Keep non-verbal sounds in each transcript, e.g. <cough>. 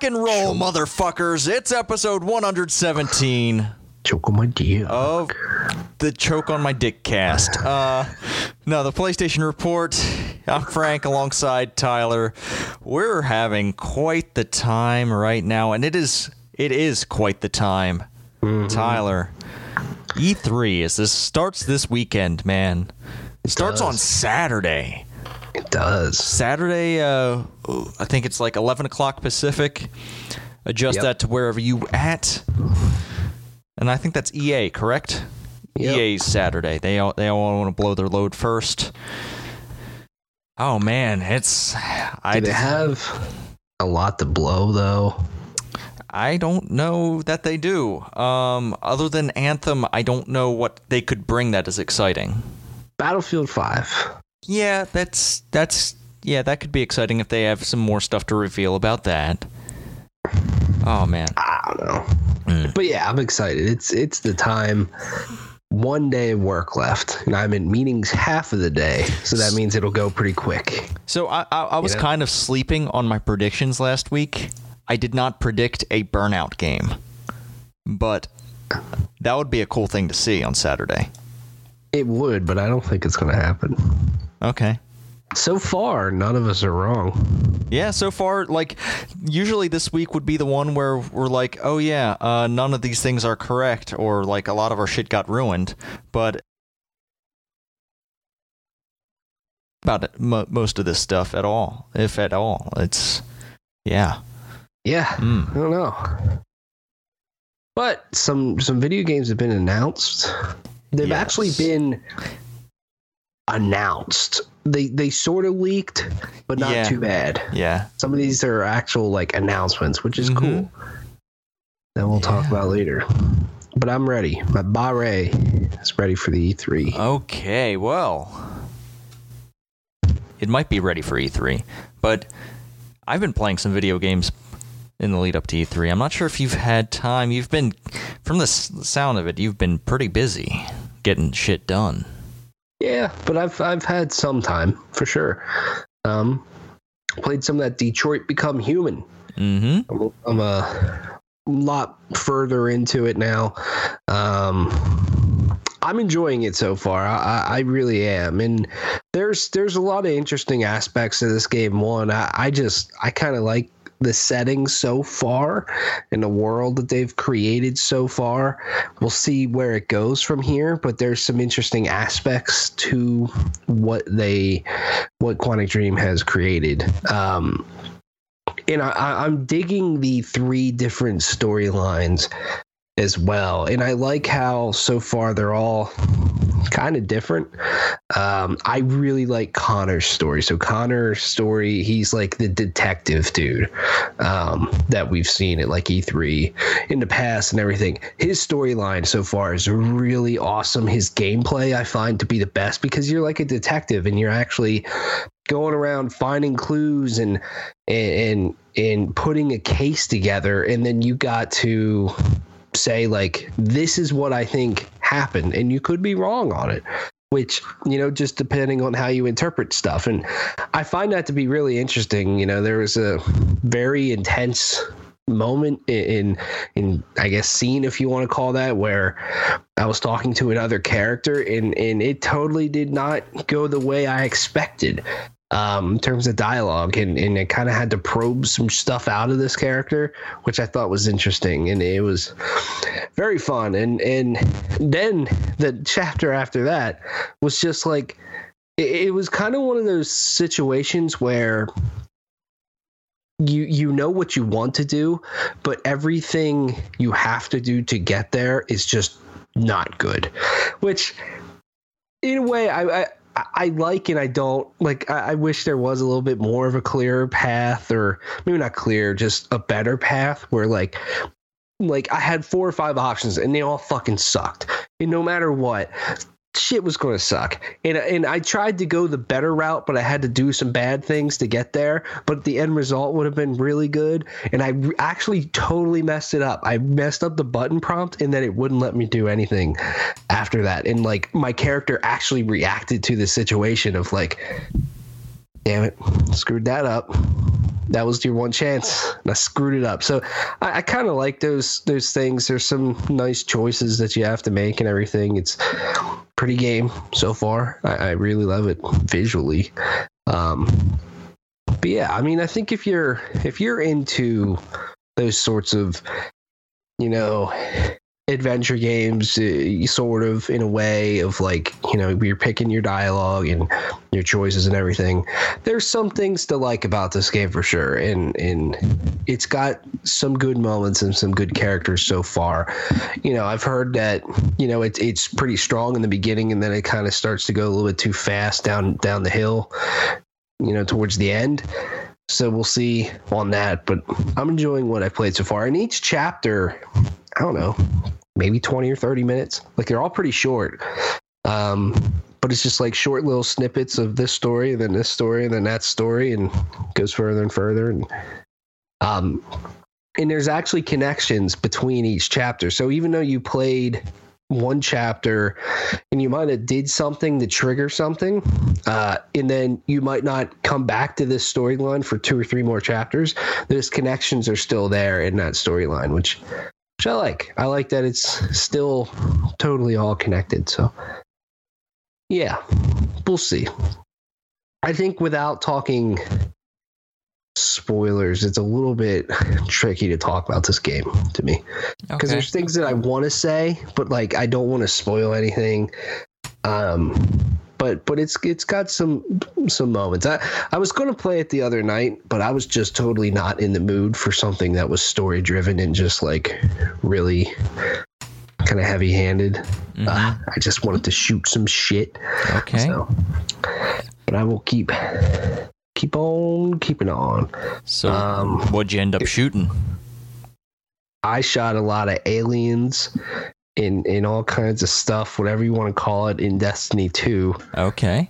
Rock and roll, motherfuckers. It's episode 117 Choke on my dick. of the Choke on My Dick cast. Uh, no, the PlayStation Report. I'm Frank alongside Tyler. We're having quite the time right now, and it is it is quite the time. Tyler, E3 is this starts this weekend, man. It starts does. on Saturday. It does. Saturday, uh, I think it's like 11 o'clock Pacific. Adjust Yep. that to wherever you at. And I think that's EA, correct? Yep. EA's Saturday. They all they all want to blow their load first. Oh man, it's I Do they have a lot to blow though? I don't know that they do. Um, other than Anthem, I don't know what they could bring that is exciting. Battlefield Five. Yeah, that's that's yeah, that could be exciting if they have some more stuff to reveal about that. Oh man. I don't know. Mm. But yeah, I'm excited. It's it's the time. One day of work left, and I'm in meetings half of the day, so that means it'll go pretty quick. So I I, I was know? kind of sleeping on my predictions last week. I did not predict a burnout game. But that would be a cool thing to see on Saturday. It would, but I don't think it's going to happen. Okay. So far, none of us are wrong. Yeah, so far, like, usually this week would be the one where we're like, oh yeah, uh, none of these things are correct, or like a lot of our shit got ruined. But about it, mo most of this stuff at all, if at all, it's yeah. Yeah, Mm. I don't know. But some some video games have been announced. They've Yes. actually been announced. They they sort of leaked, but not Yeah. too bad. Yeah. Some of these are actual like announcements, which is Mhm. cool. That we'll talk about later. But I'm ready. My Barre is ready for the E E3. Okay, well, it might be ready for E3, but I've been playing some video games in the lead up to E3. I'm not sure if you've had time. You've been, from the sound of it, you've been pretty busy getting shit done. Yeah, but I've I've had some time for sure. Um, played some of that Detroit Become Human. Mm-hmm. I'm, I'm a lot further into it now. Um, I'm enjoying it so far. I, I, really am, and there's there's a lot of interesting aspects to this game. One, I, I just I kind of like the setting so far and the world that they've created so far. We'll see where it goes from here, but there's some interesting aspects to what they what Quantic Dream has created. Um, and I, I'm digging the three different storylines as well. And I like how so far they're all kind of different. Um, I really like Connor's story. So Connor's story, he's like the detective dude um, that we've seen at like E3 in the past and everything. His storyline so far is really awesome. His gameplay I find to be the best because you're like a detective and you're actually going around finding clues and and and putting a case together and then you got to say like this is what I think happened and you could be wrong on it which you know just depending on how you interpret stuff. And I find that to be really interesting you know there was a very intense moment in in I guess scene if you want to call that where I was talking to another character and and it totally did not go the way I expected um, in terms of dialogue, and, and I kind of had to probe some stuff out of this character, which I thought was interesting, and it was very fun. And and then the chapter after that was just like it, it was kind of one of those situations where you you know what you want to do, but everything you have to do to get there is just not good, which in a way I, I I like and I don't like. I, I wish there was a little bit more of a clearer path, or maybe not clear, just a better path where like, like I had four or five options and they all fucking sucked. And no matter what, shit was going to suck. And and I tried to go the better route, but I had to do some bad things to get there. But the end result would have been really good. And I re- actually totally messed it up. I messed up the button prompt, and then it wouldn't let me do anything after that. And like my character actually reacted to the situation of like, damn it, screwed that up. That was your one chance, and I screwed it up. So I, I kind of like those those things. There's some nice choices that you have to make and everything. It's pretty game so far. I, I really love it visually. Um, but yeah, I mean, I think if you're if you're into those sorts of you know adventure games uh, sort of in a way of like you know you're picking your dialogue and your choices and everything. There's some things to like about this game for sure and and it's got some good moments and some good characters so far. You know i've heard that you know it's it's pretty strong in the beginning and then it kind of starts to go a little bit too fast down down the hill you know towards the end. So we'll see on that but i'm enjoying what i've played so far. And each chapter i don't know maybe 20 or 30 minutes. Like they're all pretty short. Um, but it's just like short little snippets of this story and then this story and then that story and goes further and further and um and there's actually connections between each chapter. So even though you played one chapter and you might have did something to trigger something uh, and then you might not come back to this storyline for two or three more chapters those connections are still there in that storyline which which I like. I like that it's still totally all connected. So, yeah, we'll see. I think without talking spoilers, it's a little bit tricky to talk about this game to me because Okay. there's things that I want to say, but like I don't want to spoil anything. Um, but but it's it's got some some moments. I I was going to play it the other night, but I was just totally not in the mood for something that was story driven and just like really kind of heavy handed. Mhm. Uh, I just wanted to shoot some shit. okay. So, but I will keep keep on keeping on. so um, what'd you end up shooting? I shot a lot of aliens in in all kinds of stuff, whatever you want to call it, in Destiny 2. Okay.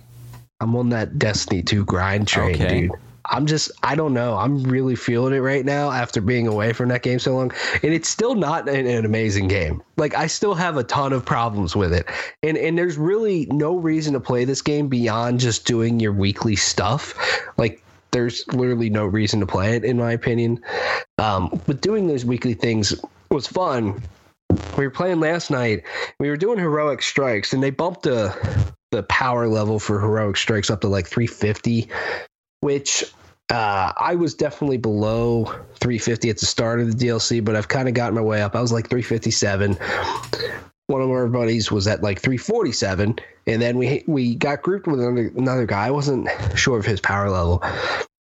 I'm on that Destiny 2 grind train, Okay. dude. I'm just I don't know. I'm really feeling it right now after being away from that game so long. And it's still not an, an amazing game. Like I still have a ton of problems with it. And and there's really no reason to play this game beyond just doing your weekly stuff. Like there's literally no reason to play it in my opinion. Um, but doing those weekly things was fun. We were playing last night. We were doing heroic strikes, and they bumped the the power level for heroic strikes up to like 350, which uh, I was definitely below 350 at the start of the DLC, but I've kind of gotten my way up. I was like 357. One of our buddies was at like 347, and then we we got grouped with another, another guy. I wasn't sure of his power level,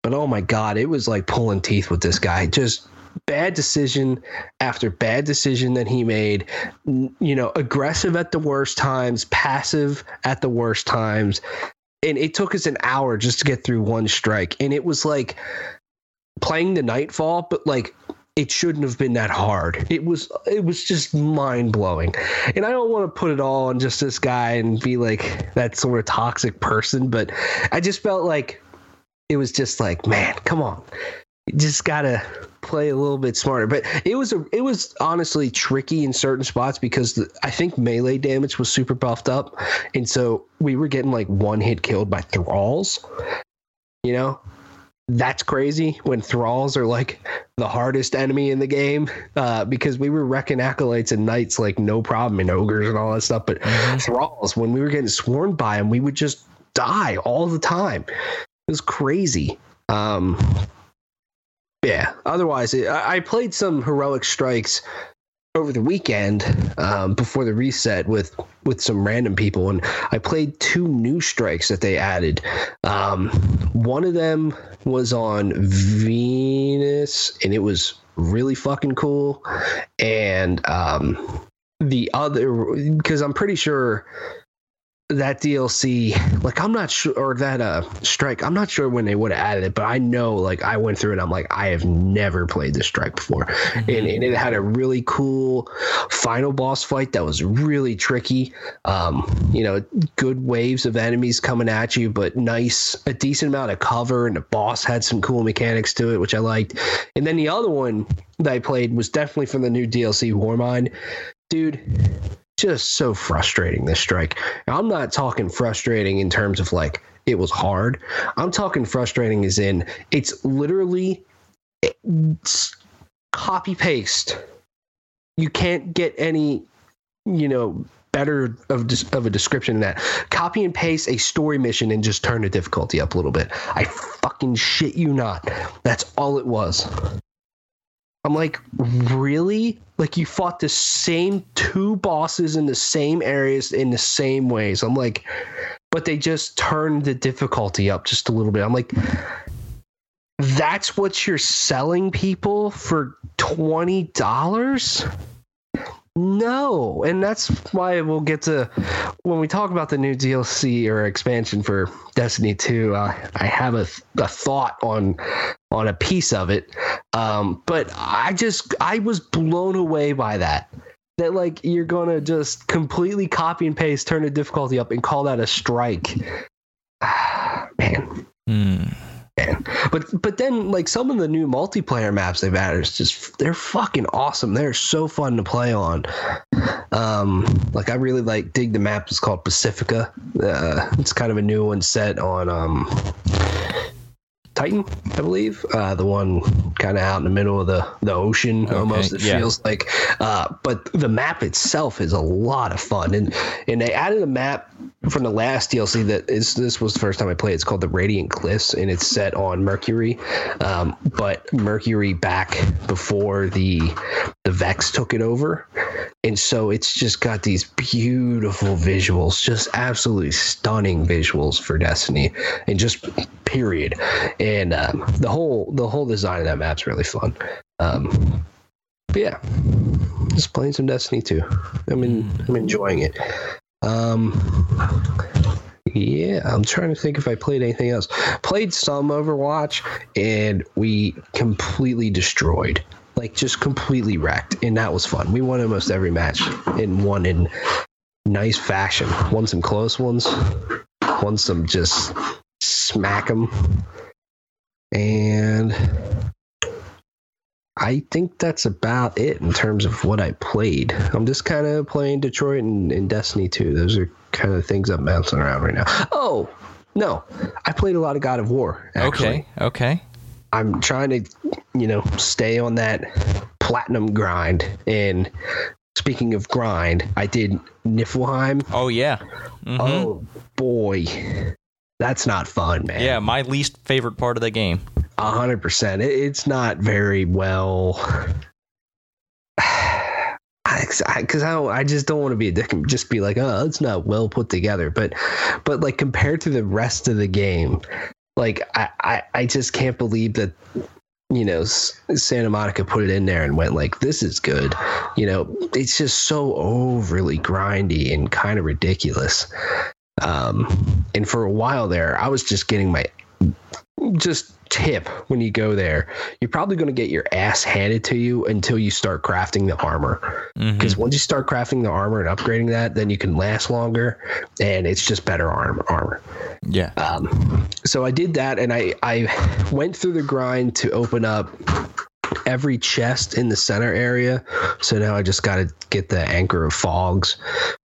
but oh my god, it was like pulling teeth with this guy. Just bad decision after bad decision that he made. You know, aggressive at the worst times, passive at the worst times. And it took us an hour just to get through one strike. And it was like playing the Nightfall, but like it shouldn't have been that hard. It was it was just mind blowing. And I don't want to put it all on just this guy and be like that sort of toxic person, but I just felt like it was just like, man, come on. Just gotta play a little bit smarter. But it was a it was honestly tricky in certain spots because the, I think melee damage was super buffed up, and so we were getting like one hit killed by thralls. You know, that's crazy when thralls are like the hardest enemy in the game uh, because we were wrecking acolytes and knights like no problem and ogres and all that stuff. But thralls, when we were getting swarmed by them, we would just die all the time. It was crazy. Um, yeah. Otherwise, it, I played some heroic strikes over the weekend um, before the reset with with some random people, and I played two new strikes that they added. Um, one of them was on Venus, and it was really fucking cool. And um, the other, because I'm pretty sure that DLC, like I'm not sure, or that uh strike, I'm not sure when they would have added it, but I know, like I went through it, I'm like, I have never played this strike before, and, and it had a really cool final boss fight that was really tricky. Um, you know, good waves of enemies coming at you, but nice, a decent amount of cover, and the boss had some cool mechanics to it, which I liked. And then the other one that I played was definitely from the new DLC Warmind, dude just so frustrating this strike. I'm not talking frustrating in terms of like it was hard. I'm talking frustrating as in it's literally it's copy paste. You can't get any, you know, better of, of a description than that. Copy and paste a story mission and just turn the difficulty up a little bit. I fucking shit you not. That's all it was. I'm like, really? Like you fought the same two bosses in the same areas in the same ways. I'm like, but they just turned the difficulty up just a little bit. I'm like, that's what you're selling people for twenty dollars? No, and that's why we'll get to when we talk about the new DLC or expansion for Destiny 2. Uh, I have a, a thought on on a piece of it, um, but I just I was blown away by that. That like you're gonna just completely copy and paste, turn the difficulty up, and call that a strike. <sighs> Man. Hmm man. But but then like some of the new multiplayer maps they've added is just they're fucking awesome. They're so fun to play on. Um, like I really like dig the map. It's called Pacifica. Uh, it's kind of a new one set on um Titan, I believe. Uh, the one kind of out in the middle of the, the ocean okay, almost, it yeah. feels like. Uh, but the map itself is a lot of fun. And and they added a map from the last DLC that is this was the first time I played. It's called the Radiant Cliffs, and it's set on Mercury. Um, but Mercury back before the the Vex took it over. And so it's just got these beautiful visuals, just absolutely stunning visuals for Destiny, and just period. And um, the whole the whole design of that map's really fun. Um, but yeah, just playing some Destiny too. I'm I'm enjoying it. Um, yeah, I'm trying to think if I played anything else. Played some Overwatch, and we completely destroyed, like just completely wrecked, and that was fun. We won almost every match, and won in nice fashion. Won some close ones, won some just smack them. And I think that's about it in terms of what I played. I'm just kind of playing Detroit and, and, Destiny 2. Those are kind of things I'm bouncing around right now. Oh, no. I played a lot of God of War. Actually. Okay. Okay. I'm trying to, you know, stay on that platinum grind. And speaking of grind, I did Niflheim. Oh, yeah. Mm-hmm. Oh, boy. That's not fun, man. Yeah, my least favorite part of the game. A hundred percent. It's not very well. Because <sighs> I, I, I, just don't want to be a dick and just be like, oh, it's not well put together. But, but like compared to the rest of the game, like I, I, I just can't believe that you know Santa Monica put it in there and went like this is good. You know it's just so overly grindy and kind of ridiculous. Um, and for a while there, I was just getting my just tip when you go there you're probably going to get your ass handed to you until you start crafting the armor. Because mm-hmm. once you start crafting the armor and upgrading that then you can last longer and it's just better armor armor. Yeah. Um, so i did that and i i went through the grind to open up every chest in the center area. So now i just got to get the anchor of fogs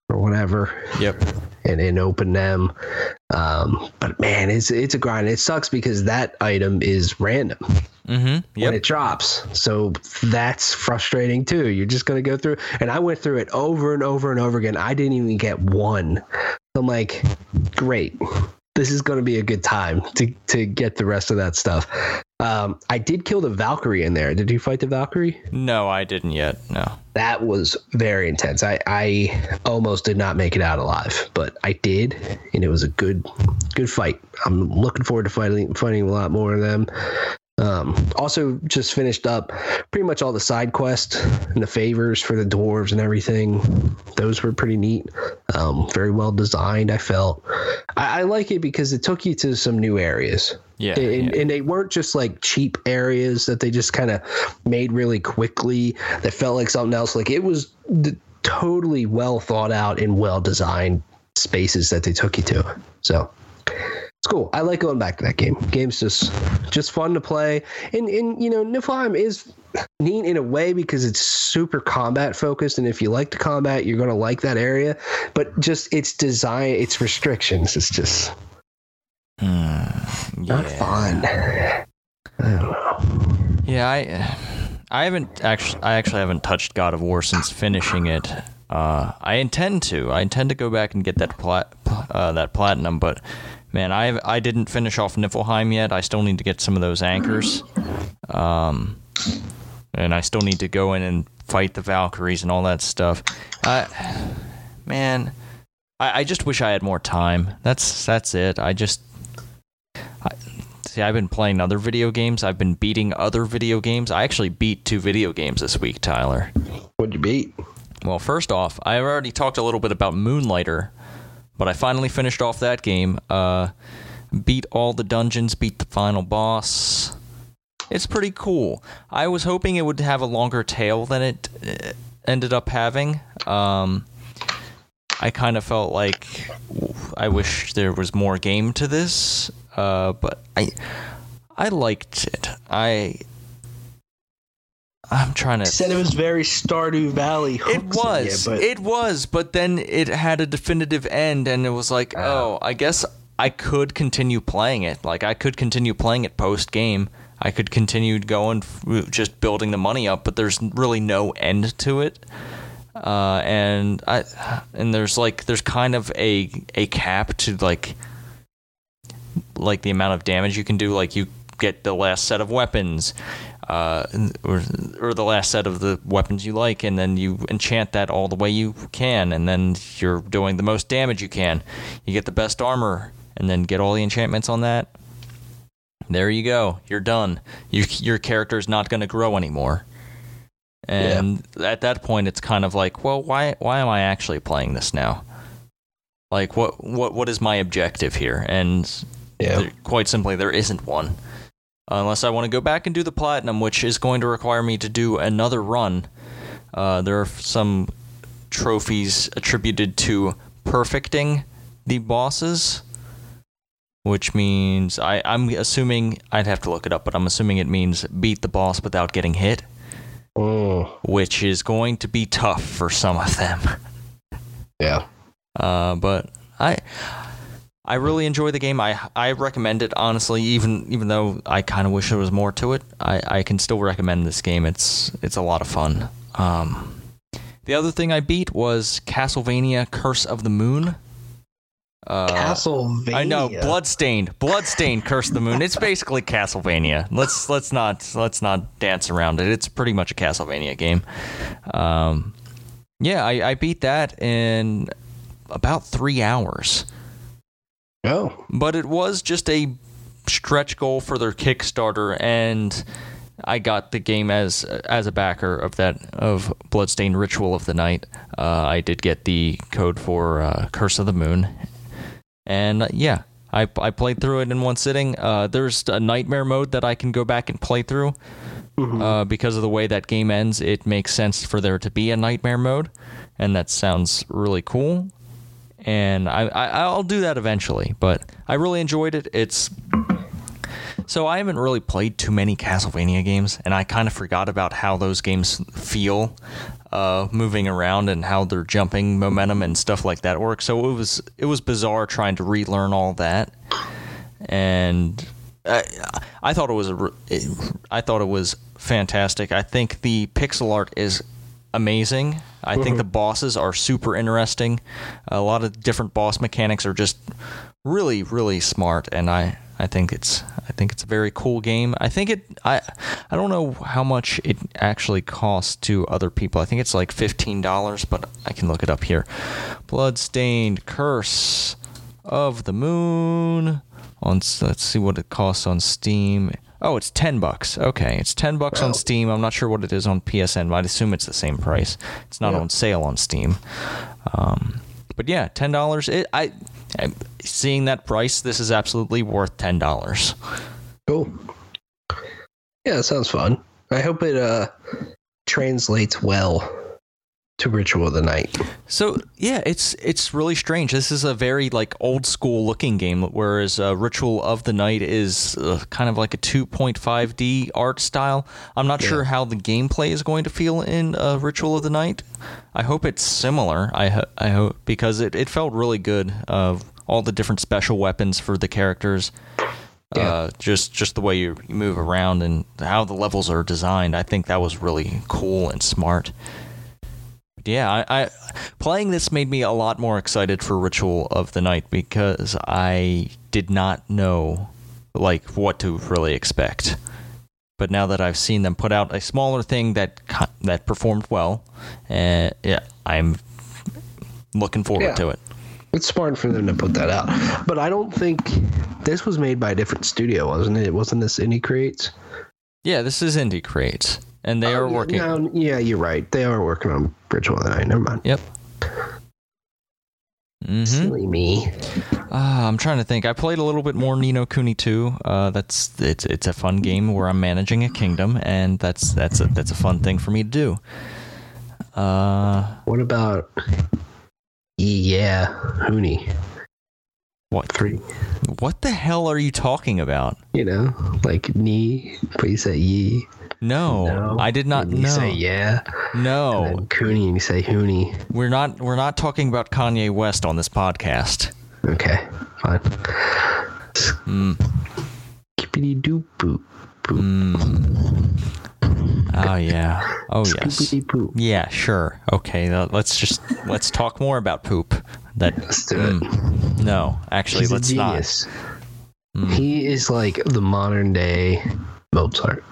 or whatever. Yep. And then open them. Um, but man, it's it's a grind. It sucks because that item is random mm-hmm. yep. when it drops. So that's frustrating too. You're just gonna go through. And I went through it over and over and over again. I didn't even get one. I'm like, great this is going to be a good time to to get the rest of that stuff. Um, I did kill the Valkyrie in there. Did you fight the Valkyrie? No, I didn't yet. No. That was very intense. I, I almost did not make it out alive, but I did, and it was a good good fight. I'm looking forward to fighting fighting a lot more of them. Um, also, just finished up pretty much all the side quests and the favors for the dwarves and everything. Those were pretty neat. Um, very well designed. I felt. I, I, like it because it took you to some new areas. Yeah and, yeah. and they weren't just like cheap areas that they just kind of made really quickly. That felt like something else. Like it was the, totally well thought out and well designed spaces that they took you to. So it's cool. I like going back to that game. Game's just just fun to play, and and you know Niflheim is neat in a way because it's super combat focused, and if you like the combat, you're gonna like that area. But just its design, its restrictions, it's just Hmm, Not yeah. fun. I don't know. Yeah, I I haven't actually I actually haven't touched God of War since finishing it. Uh, I intend to. I intend to go back and get that plat uh, that platinum, but man, I I didn't finish off Niflheim yet. I still need to get some of those anchors. Um, and I still need to go in and fight the Valkyries and all that stuff. Uh, man, I, I just wish I had more time. That's that's it. I just See, I've been playing other video games. I've been beating other video games. I actually beat two video games this week, Tyler. What'd you beat? Well, first off, I already talked a little bit about Moonlighter, but I finally finished off that game. Uh, beat all the dungeons, beat the final boss. It's pretty cool. I was hoping it would have a longer tail than it uh, ended up having. Um, I kind of felt like I wish there was more game to this, uh, but I I liked it. I I'm trying to said it was very Stardew Valley. it was. you, but it was, but then it had a definitive end, and it was like, oh, I guess I could continue playing it. Like I could continue playing it post game. I could continue going, just building the money up, but there's really no end to it. Uh, and I, and there's like, there's kind of a a cap to like, like the amount of damage you can do. Like you get the last set of weapons, uh, or or the last set of the weapons you like, and then you enchant that all the way you can, and then you're doing the most damage you can. You get the best armor, and then get all the enchantments on that. There you go. You're done. You, your character is not going to grow anymore. And at that point, it's kind of like, well, why why am I actually playing this now? Like, what what what is my objective here? And yeah. there- quite simply, there isn't one. Unless I want to go back and do the platinum, which is going to require me to do another run. Uh, there are some trophies attributed to perfecting the bosses, which means I, I'm assuming I'd have to look it up, but I'm assuming it means beat the boss without getting hit, Mm, which is going to be tough for some of them. yeah. Uh, but I I really enjoy the game. I I recommend it honestly, even even though I kind of wish there was more to it. I, I can still recommend this game. It's it's a lot of fun. Um, the other thing I beat was Castlevania: Curse of the Moon. Uh, Castlevania. I know, bloodstained, bloodstained, Curse of the Moon. It's basically <laughs> Castlevania. Let's let's not let's not dance around it. It's pretty much a Castlevania game. Um, yeah, I, I beat that in about three hours, Oh, but it was just a stretch goal for their Kickstarter, and I got the game as as a backer of that of Bloodstained Ritual of the Night. Uh, I did get the code for uh, Curse of the Moon, and uh, yeah, I I played through it in one sitting. Uh, there's a nightmare mode that I can go back and play through. Uh, because of the way that game ends, it makes sense for there to be a nightmare mode, and that sounds really cool. And I, I I'll do that eventually, but I really enjoyed it. It's so I haven't really played too many Castlevania games, and I kind of forgot about how those games feel, uh, moving around and how their jumping momentum and stuff like that work. So it was it was bizarre trying to relearn all that, and I, I thought it was a, I thought it was fantastic. I think the pixel art is amazing. I think the mm-hmm. bosses are super interesting. A lot of different boss mechanics are just really really smart and I I think it's I think it's a very cool game. I think it I I don't know how much it actually costs to other people. I think it's like $15, but I can look it up here. Bloodstained Curse of the Moon on let's see what it costs on Steam. Oh, it's 10 bucks. Okay, it's 10 bucks on Steam. I'm not sure what it is on PSN, but I'd assume it's the same price. It's not Yeah. on sale on Steam. Um, but yeah, ten dollars. I, I seeing that price, this is absolutely worth ten dollars. cool. Yeah, that sounds fun. I hope it uh translates well to Ritual of the Night. So yeah, it's it's really strange. This is a very like old school looking game, whereas uh, Ritual of the Night is uh, kind of like a 2.5D art style. I'm not sure how the gameplay is going to feel in uh, Ritual of the Night. I hope it's similar. I ho- I hope because it, it felt really good uh, all the different special weapons for the characters. Yeah. Uh, just just the way you, you move around and how the levels are designed, I think that was really cool and smart. Yeah, I, I playing this made me a lot more excited for Ritual of the Night because I did not know like what to really expect. But now that I've seen them put out a smaller thing that that performed well, uh, yeah, I'm looking forward Yeah. to it. It's smart for them to put that out. But I don't think this was made by a different studio, wasn't it? Wasn't this Inti Creates? Yeah, this is Inti Creates, and they Oh, are working. no, yeah, you're right. They are working on of the Never mind. Yep. hmm Silly me. Uh, I'm trying to think. I played a little bit more Ni no Kuni 2. Uh, that's it's it's a fun game where I'm managing a kingdom, and that's that's a that's a fun thing for me to do. Uh, What about yeah, Hooney what three? what the hell are you talking about? You know, like knee, but you say ye. No, No. I did not and you know. say yeah. No, And Cooney and you say Hooney. we're not we're not talking about Kanye West on this podcast. Okay, fine. Mm, Skippity doop boop. Mm. Oh yeah. Oh yes. Yeah, sure. Okay, let's just let's talk more about poop. That Let's do it. mm, no, actually, He's let's not. Mm. He is like the modern day Mozart.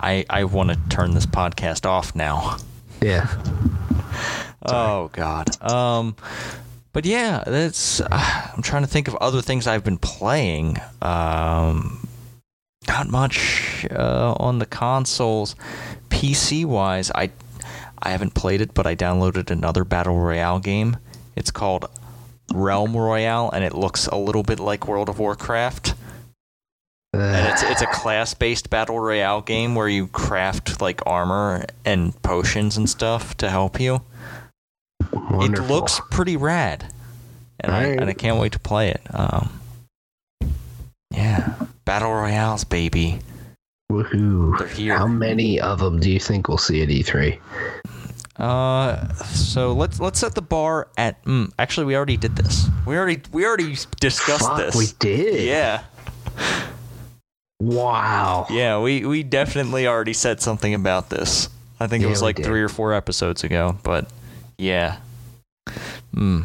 I I want to turn this podcast off now. Yeah. <laughs> Oh God. Um, but yeah, that's. Uh, I'm trying to think of other things I've been playing. Um, not much uh, on the consoles. PC wise, I I haven't played it, but I downloaded another battle royale game. It's called Realm Royale, and it looks a little bit like World of Warcraft. And it's it's a <sighs> class based battle royale game where you craft like armor and potions and stuff to help you. Wonderful. It looks pretty rad, and I and I can't wait to play it. Um, yeah, battle royales, baby, Woohoo. they're here. How many of them do you think we'll see at E E3? Uh, so let's let's set the bar at. Mm, actually, we already did this. We already we already discussed Fuck, this. we did. Yeah, Wow. yeah, we we definitely already said something about this. I think it was like three or four episodes ago, but yeah. Hmm.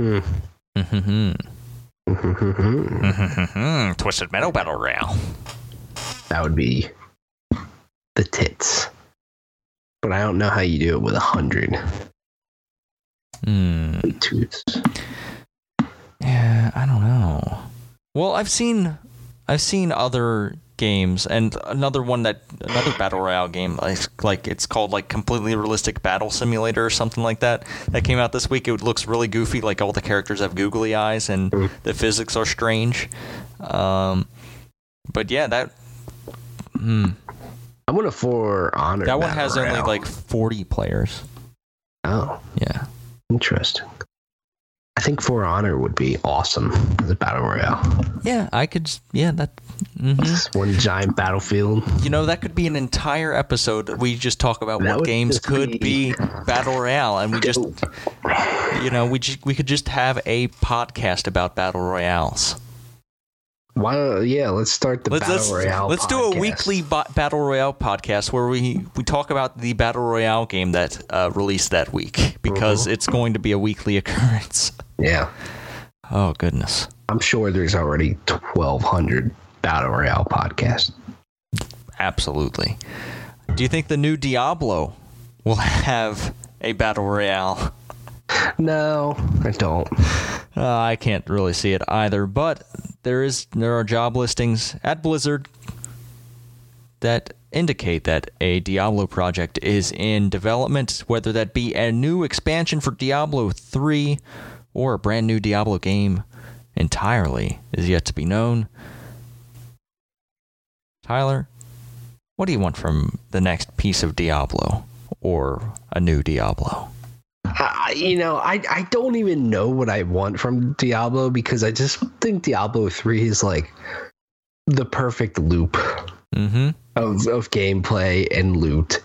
Hmm. Mm-hmm. that Mm-hmm. Twisted Metal Battle Royale. Would be the tits. But I don't know how you do it with a hundred Hmm. toots. Yeah, I don't know. Well, I've seen I've seen other games and another one that another battle royale game like like it's called like completely realistic battle simulator or something like that that came out this week it looks really goofy like all the characters have googly eyes and Mm. the physics are strange um but yeah that hmm, I'm gonna for honor. that one has only like 40 players Oh, yeah interesting. I think For Honor would be awesome as a battle royale. yeah i could yeah that mhm. Just one giant battlefield. You know, that could be an entire episode. We just talk about That what games could be be battle royale, and we just, you know, we just, we could just have a podcast about battle royales. Why? don't- Yeah, let's start the Let's battle let's, royale. let's do a weekly ba- battle royale podcast where we we talk about the battle royale game that uh, released that week because Mm-hmm. it's going to be a weekly <laughs> occurrence. Yeah, Oh goodness. I'm sure there's already 1,200 battle royale podcasts. Absolutely. Do you think the new Diablo will have a battle royale? No, I don't. Uh, I can't really see it either, but there is there are job listings at Blizzard that indicate that a Diablo project is in development, whether that be a new expansion for Diablo 3 or a brand new Diablo game entirely is yet to be known. Tyler, what do you want from the next piece of Diablo or a new Diablo? I, you know, I I don't even know what I want from Diablo because I just think Diablo 3 is like the perfect loop Mhm. of of gameplay and loot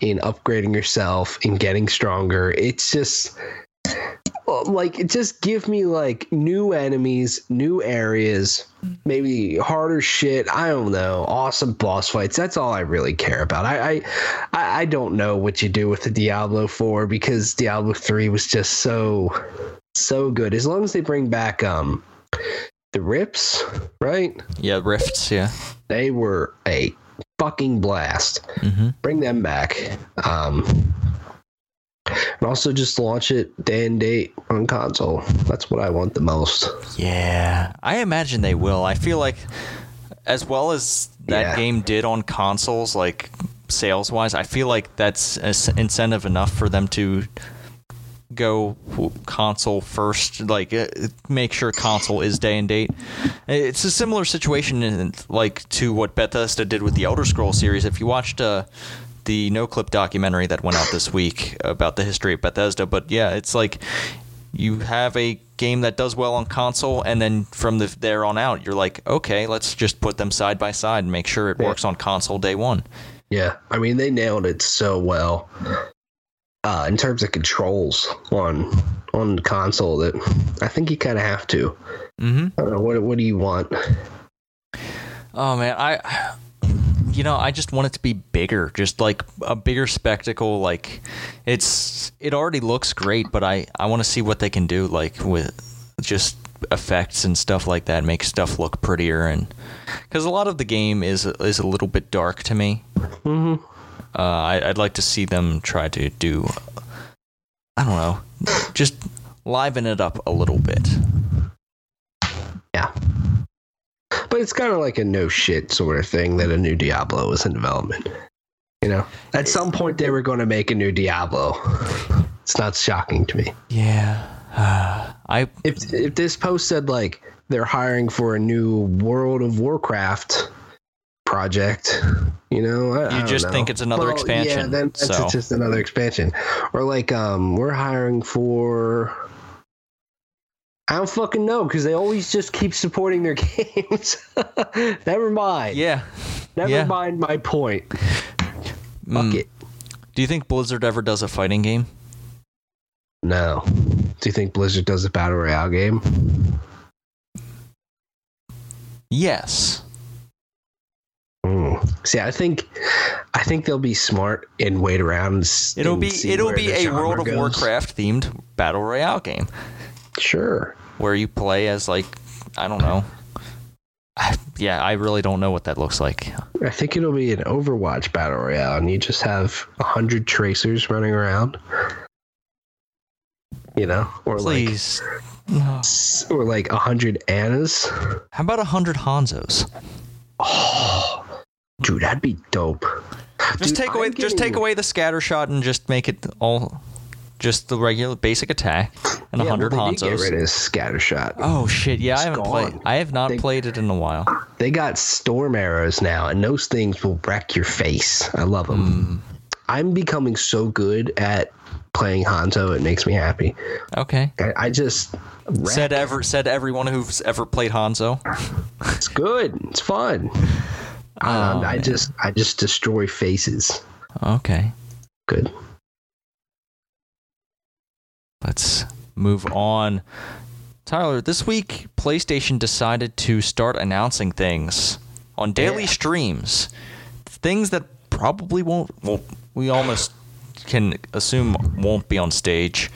in upgrading yourself and getting stronger. It's just like just give me like new enemies, new areas, maybe harder shit. I don't know. Awesome boss fights. That's all I really care about. I I I don't know what you do with the Diablo 4 because Diablo 3 was just so so good. As long as they bring back um the rips, right? Yeah, rifts. Yeah, they were a fucking blast. Mm-hmm. Bring them back. Um, and also just launch it day and date on console. That's what I want the most. Yeah, I imagine they will. I feel like, as well as that Yeah. game did on consoles, like sales wise, I feel like that's incentive enough for them to go console first. Like, uh, make sure console is day and date. It's a similar situation, in, like to what Bethesda did with the Elder Scrolls series. If you watched. Uh, the Noclip documentary that went out this week about the history of Bethesda. But yeah, it's like you have a game that does well on console, and then from the, there on out, you're like, okay, let's just put them side by side and make sure it Yeah. works on console day one. Yeah, I mean they nailed it so well. Uh, in terms of controls on on console, that I think you kind of have to. Mm-hmm. Know what what do you want? Oh man, I, you know, I just want it to be bigger, just like a bigger spectacle. Like, it's it already looks great, but I I want to see what they can do, like with just effects and stuff like that, make stuff look prettier, and because a lot of the game is is a little bit dark to me. Mm-hmm. Uh, I, I'd like to see them try to do, I don't know, just liven it up a little bit. Yeah, but it's kind of like a no shit sort of thing that a new Diablo is in development. You know, at some point they were going to make a new Diablo. It's not shocking to me. Yeah. <sighs> I If if this post said like they're hiring for a new World of Warcraft project, you know, I, I You don't just know. think it's another Yeah, expansion, Yeah, then that's so. just another expansion. Or like um we're hiring for I don't fucking know because they always just keep supporting their <laughs> games. Never mind. yeah. Never yeah. mind my point. Fuck Mm. it. Do you think Blizzard ever does a fighting game? No. Do you think Blizzard does a battle royale game? Yes. Hmm. See, I think, I think they'll be smart and wait around. And It'll be it'll be a World of goes. Warcraft themed battle royale game Sure. where you play as like I don't know. I- Yeah, I really don't know what that looks like. I think it'll be an Overwatch battle royale, and you just have a hundred tracers running around. You know, or Please. Like, or like a hundred Anas. How about a hundred Hanzos? Oh, dude, that'd be dope. Just Dude, take away I'm just take away the scatter shot and just make it all just the regular basic attack and Yeah, hundred well, they Hanzos. Get rid of scattershot. Oh shit! Yeah, I haven't gone. played. I have not They- played it in a while. They got storm arrows now, and those things will wreck your face. I love them. Mm, I'm becoming so good at playing Hanzo. It makes me happy. okay. I, I just wreck. Said ever said everyone who's ever played Hanzo. it's good. It's fun. Oh, Um, I just I just destroy faces. Okay. Good. Let's move on. Tyler, this week PlayStation decided to start announcing things on daily Yeah. streams. Things that probably won't well we almost can assume won't be on stage.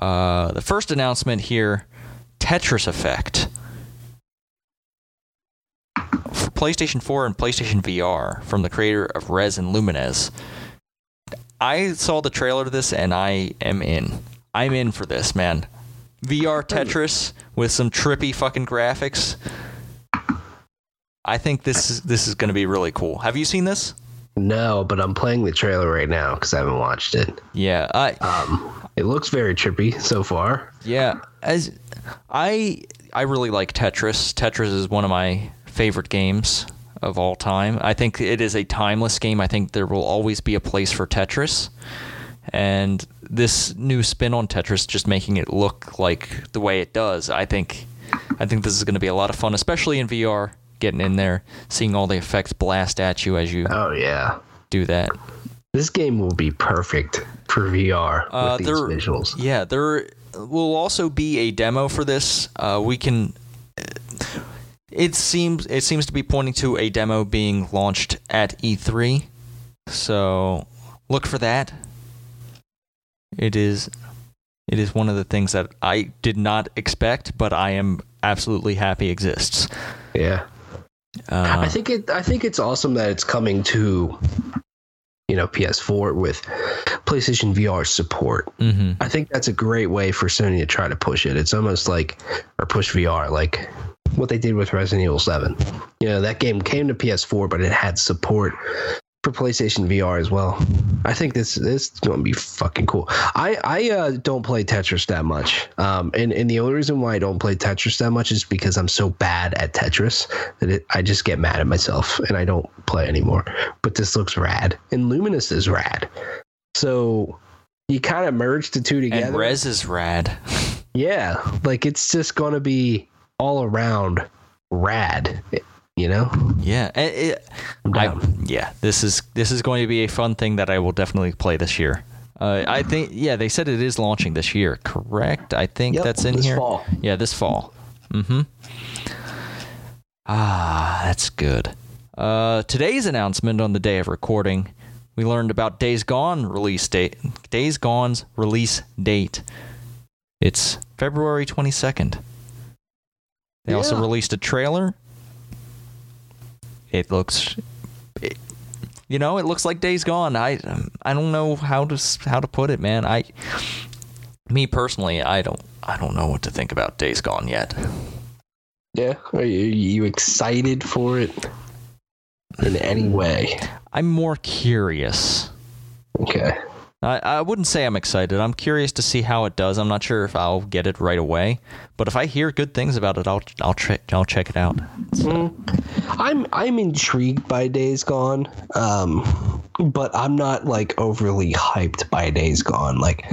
Uh, the first announcement here, Tetris Effect. For PlayStation 4 and PlayStation VR from the creator of Rez and Lumines. I saw the trailer to this and I am in. I'm in for this, man. VR Tetris with some trippy fucking graphics. I think this is this is going to be really cool. Have you seen this? No, but I'm playing the trailer right now because I haven't watched it. Yeah, I Um, it looks very trippy so far. yeah, as I I really like Tetris. Tetris is one of my favorite games of all time. I think it is a timeless game. I think there will always be a place for Tetris. And this new spin on Tetris just making it look like the way it does. I think I think this is going to be a lot of fun, especially in VR, getting in there, seeing all the effects blast at you as you Oh yeah, do that. this game will be perfect for VR Uh, with these there- visuals. Yeah, there will also be a demo for this. Uh, we can. It seems it seems to be pointing to a demo being launched at E3, so look for that. It is it is one of the things that I did not expect, but I am absolutely happy exists. Yeah. Uh, I think it. I think it's awesome that it's coming to, you know, PS4 with PlayStation VR support. mhm. I think that's a great way for Sony to try to push it. It's almost like, or push VR, like what they did with Resident Evil 7. You know, that game came to PS4, but it had support for PlayStation VR as well. I think this this is going to be fucking cool. I I uh, don't play Tetris that much, um, and and the only reason why I don't play Tetris that much is because I'm so bad at Tetris that it, I just get mad at myself and I don't play anymore. But this looks rad, and Lumines is rad. So you kind of merge the two together. and Rez is rad. Yeah, like it's just gonna be all around rad. You know, Yeah, it, it- I'm I, down. yeah. This is this is going to be a fun thing that I will definitely play this year. Uh, I think yeah, they said it is launching this year, correct? I think Yep, that's in this here. fall. Yeah, this fall. Mm-hmm. Ah, that's good. Uh, today's announcement on the day of recording, we learned about Days Gone release date. Days Gone's release date. It's February twenty second. They also released a trailer. It looks, it, you know, it looks like Days Gone. I I don't know how to how to put it, man. I, me personally, I don't I don't know what to think about Days Gone yet. Yeah, are you, are you excited for it in any way? I'm more curious. Okay. I, I wouldn't say I'm excited. I'm curious to see how it does. I'm not sure if I'll get it right away, but if I hear good things about it, I'll I'll check I'll check it out. Mm. I'm I'm intrigued by Days Gone, um, but I'm not like overly hyped by Days Gone. Like,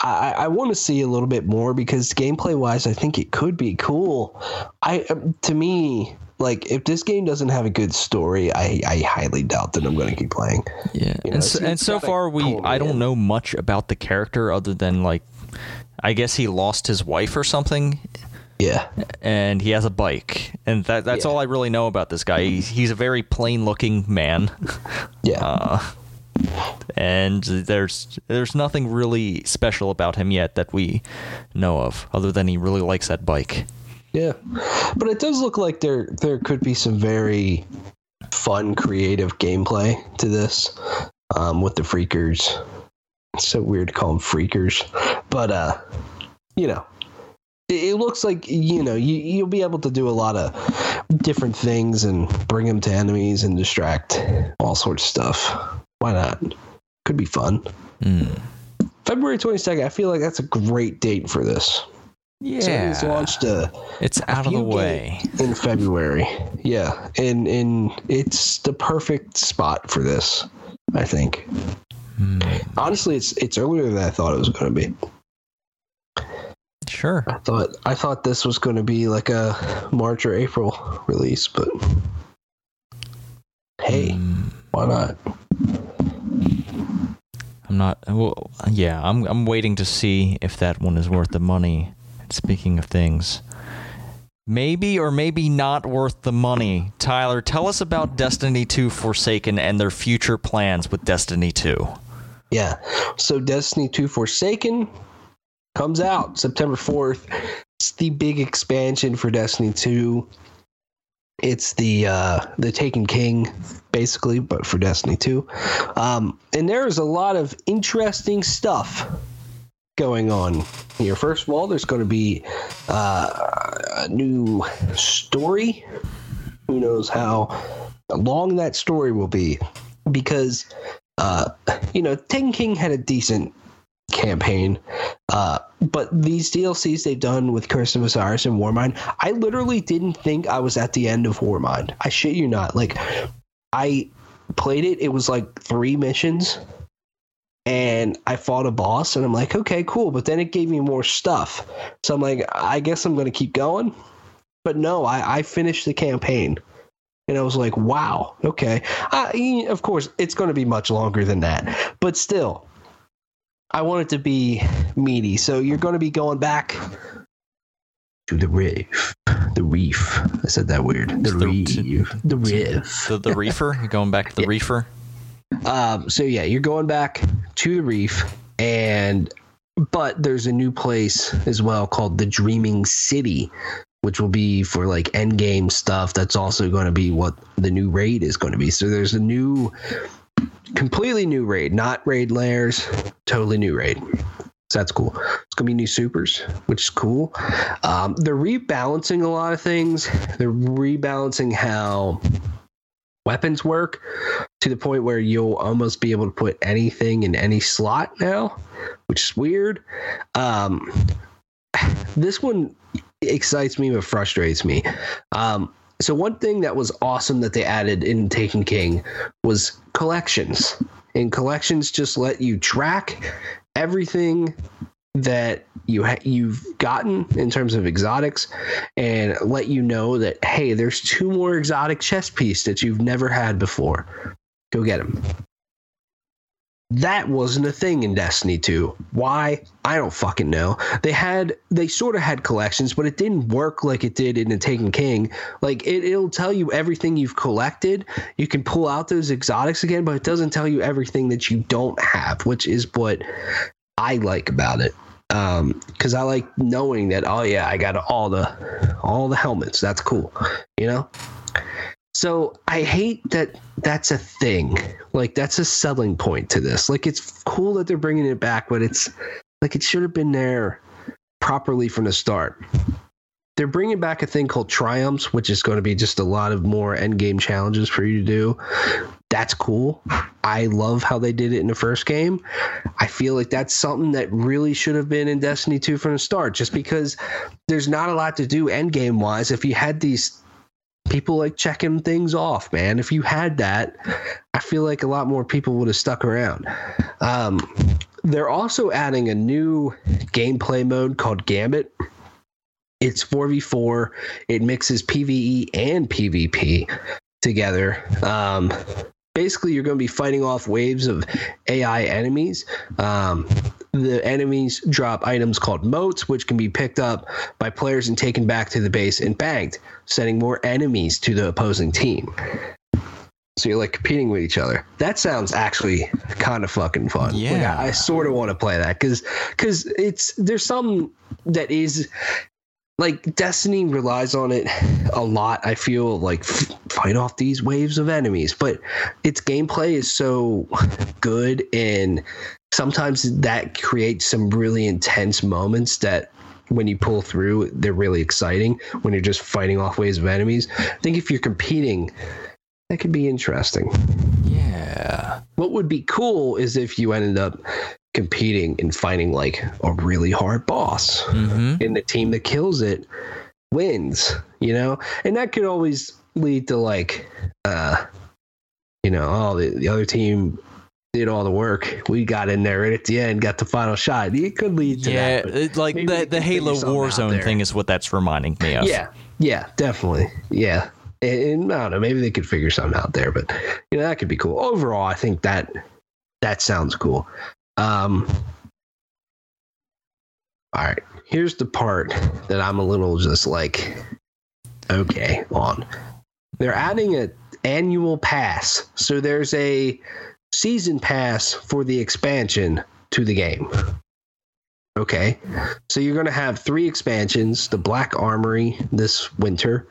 I, I want to see a little bit more because gameplay wise, I think it could be cool. I um, to me, like if this game doesn't have a good story, I, I highly doubt that I'm going to keep playing. Yeah, You know, and so, and so far we I don't in. know much about the character other than like, I guess he lost his wife or something, Yeah, and he has a bike, and that that's Yeah. all I really know about this guy. He's, he's a very plain looking man. <laughs> yeah. Uh, and there's there's nothing really special about him yet that we know of, other than he really likes that bike. Yeah, but it does look like there there could be some very fun, creative gameplay to this um, with the freakers. It's so weird to call them freakers, but uh, you know, it, it looks like you know you you'll be able to do a lot of different things and bring them to enemies and distract all sorts of stuff. Why not? Could be fun. Hmm. February twenty second. I feel like that's a great date for this. Yeah, launched a it's out of the way. in February. Yeah, and and it's the perfect spot for this. I think. Hmm. Honestly, it's it's earlier than I thought it was going to be. Sure. I thought I thought this was going to be like a March or April release, but hey, Hmm. why not? I'm not. Well, yeah, I'm. I'm waiting to see if that one is worth the money. Speaking of things, maybe or maybe not worth the money. Tyler, tell us about Destiny 2 Forsaken and their future plans with Destiny 2. Yeah. So Destiny 2 Forsaken comes out September 4th. It's the big expansion for Destiny 2. It's the uh the Taken King basically, but for Destiny 2. Um and there's a lot of interesting stuff going on here. First of all, there's going to be uh, a new story. Who knows how long that story will be because uh, you know, Taken King had a decent campaign, uh, but these DLCs they've done with Curse of Osiris and Warmind, I literally didn't think I was at the end of Warmind. I shit you not. Like, I played it, it was like three missions, and I fought a boss, and I'm like, okay, cool. But then it gave me more stuff, so I'm like, I guess I'm gonna keep going. But no, I, I finished the campaign. And I was like, wow, okay. Uh, of course, it's going to be much longer than that. But still, I want it to be meaty. So you're going to be going back to the reef. The reef. I said that weird. The, The- reef. The reef. The, the reefer? You're going back to the <laughs> Yeah. reefer? Um, so yeah, you're going back to the reef, and but there's a new place as well called the Dreaming City, which will be for like end game stuff. That's also going to be what the new raid is going to be. So there's a new, completely new raid, not raid layers, totally new raid. So that's cool. It's gonna be new supers, which is cool. Um, they're rebalancing a lot of things. They're rebalancing how weapons work to the point where you'll almost be able to put anything in any slot now, which is weird. Um, this one excites me but frustrates me. Um, so one thing that was awesome that they added in Taken King was collections. And collections just let you track everything that you ha- you've gotten in terms of exotics and let you know that hey there's two more exotic chess piece that you've never had before. Go get them that wasn't a thing in destiny 2 why? I don't fucking know. They had they sort of had collections but it didn't work like it did in the taken king. Like it, it'll tell you everything you've collected. You can pull out those exotics again but it doesn't tell you everything that you don't have which is what i like about it um because i like knowing that oh yeah i got all the all the helmets. That's cool you know? So i hate that that's a thing. Like that's a selling point to this. Like it's cool that they're bringing it back but it's like it should have been there properly from the start. They're bringing back a thing called triumphs which is going to be just a lot of more end game challenges for you to do that's cool i love how they did it in the first game I feel like that's something that really should have been in Destiny 2 from the start, just because there's not a lot to do end game wise. If you had these people like checking things off, man, if you had that, I feel like a lot more people would have stuck around. Um, they're also adding a new gameplay mode called Gambit. It's 4v4, it mixes PvE and PvP together. Um, basically you're going to be fighting off waves of AI enemies. Um, the enemies drop items called motes, which can be picked up by players and taken back to the base and bagged, sending more enemies to the opposing team. So you're like competing with each other. That sounds actually kind of fucking fun. Like, Yeah. I, I sort of want to play that because because it's there's some that is like Destiny relies on it a lot. I feel like f- fight off these waves of enemies, but its gameplay is so good, and sometimes that creates some really intense moments that when you pull through, they're really exciting. When you're just fighting off waves of enemies, I think if you're competing, that could be interesting. Yeah. What would be cool is if you ended up competing and finding like a really hard boss. Mm-hmm. and the team that kills it wins you know? And that could always lead to like uh you know oh the, the other team did all the work. We got in there and at the end got the final shot. It could lead to Yeah, that like the, the Halo Warzone thing is what that's reminding me of. yeah yeah definitely. Yeah. And, and i don't know maybe they could figure something out there but you know that could be cool. Overall i think that that sounds cool um all right. Here's the part that i'm a little just like okay on. They're adding a annual pass. So there's a season pass for the expansion to the game. Okay. So you're going to have three expansions the black armory this winter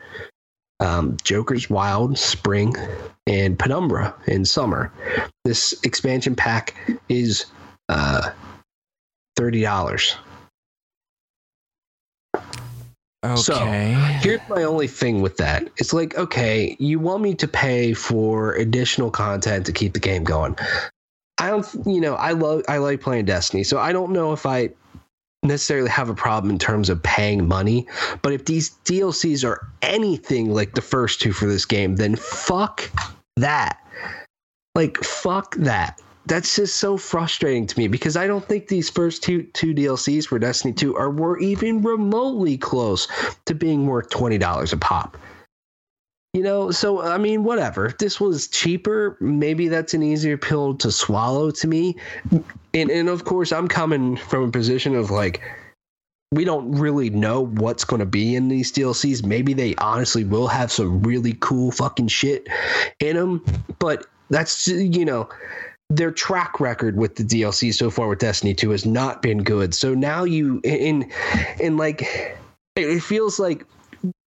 um, joker's wild spring and penumbra in summer. This expansion pack is uh, $30 Okay. So, Here's my only thing with that. It's like, okay, you want me to pay for additional content to keep the game going. I don't, you know, I love, I like playing Destiny, so I don't know if I necessarily have a problem in terms of paying money. But if these DLCs are anything like the first two for this game, then fuck that. Like, fuck that. That's just so frustrating to me because I don't think these first two two DLCs for Destiny 2 are were even remotely close to being worth twenty dollars a pop. you know, so I mean, whatever. If this was cheaper, maybe that's an easier pill to swallow to me. And and of course, I'm coming from a position of like we don't really know what's going to be in these DLCs. Maybe they honestly will have some really cool fucking shit in them, but that's you know their track record with the DLC so far with Destiny 2 has not been good. So now you in in like it feels like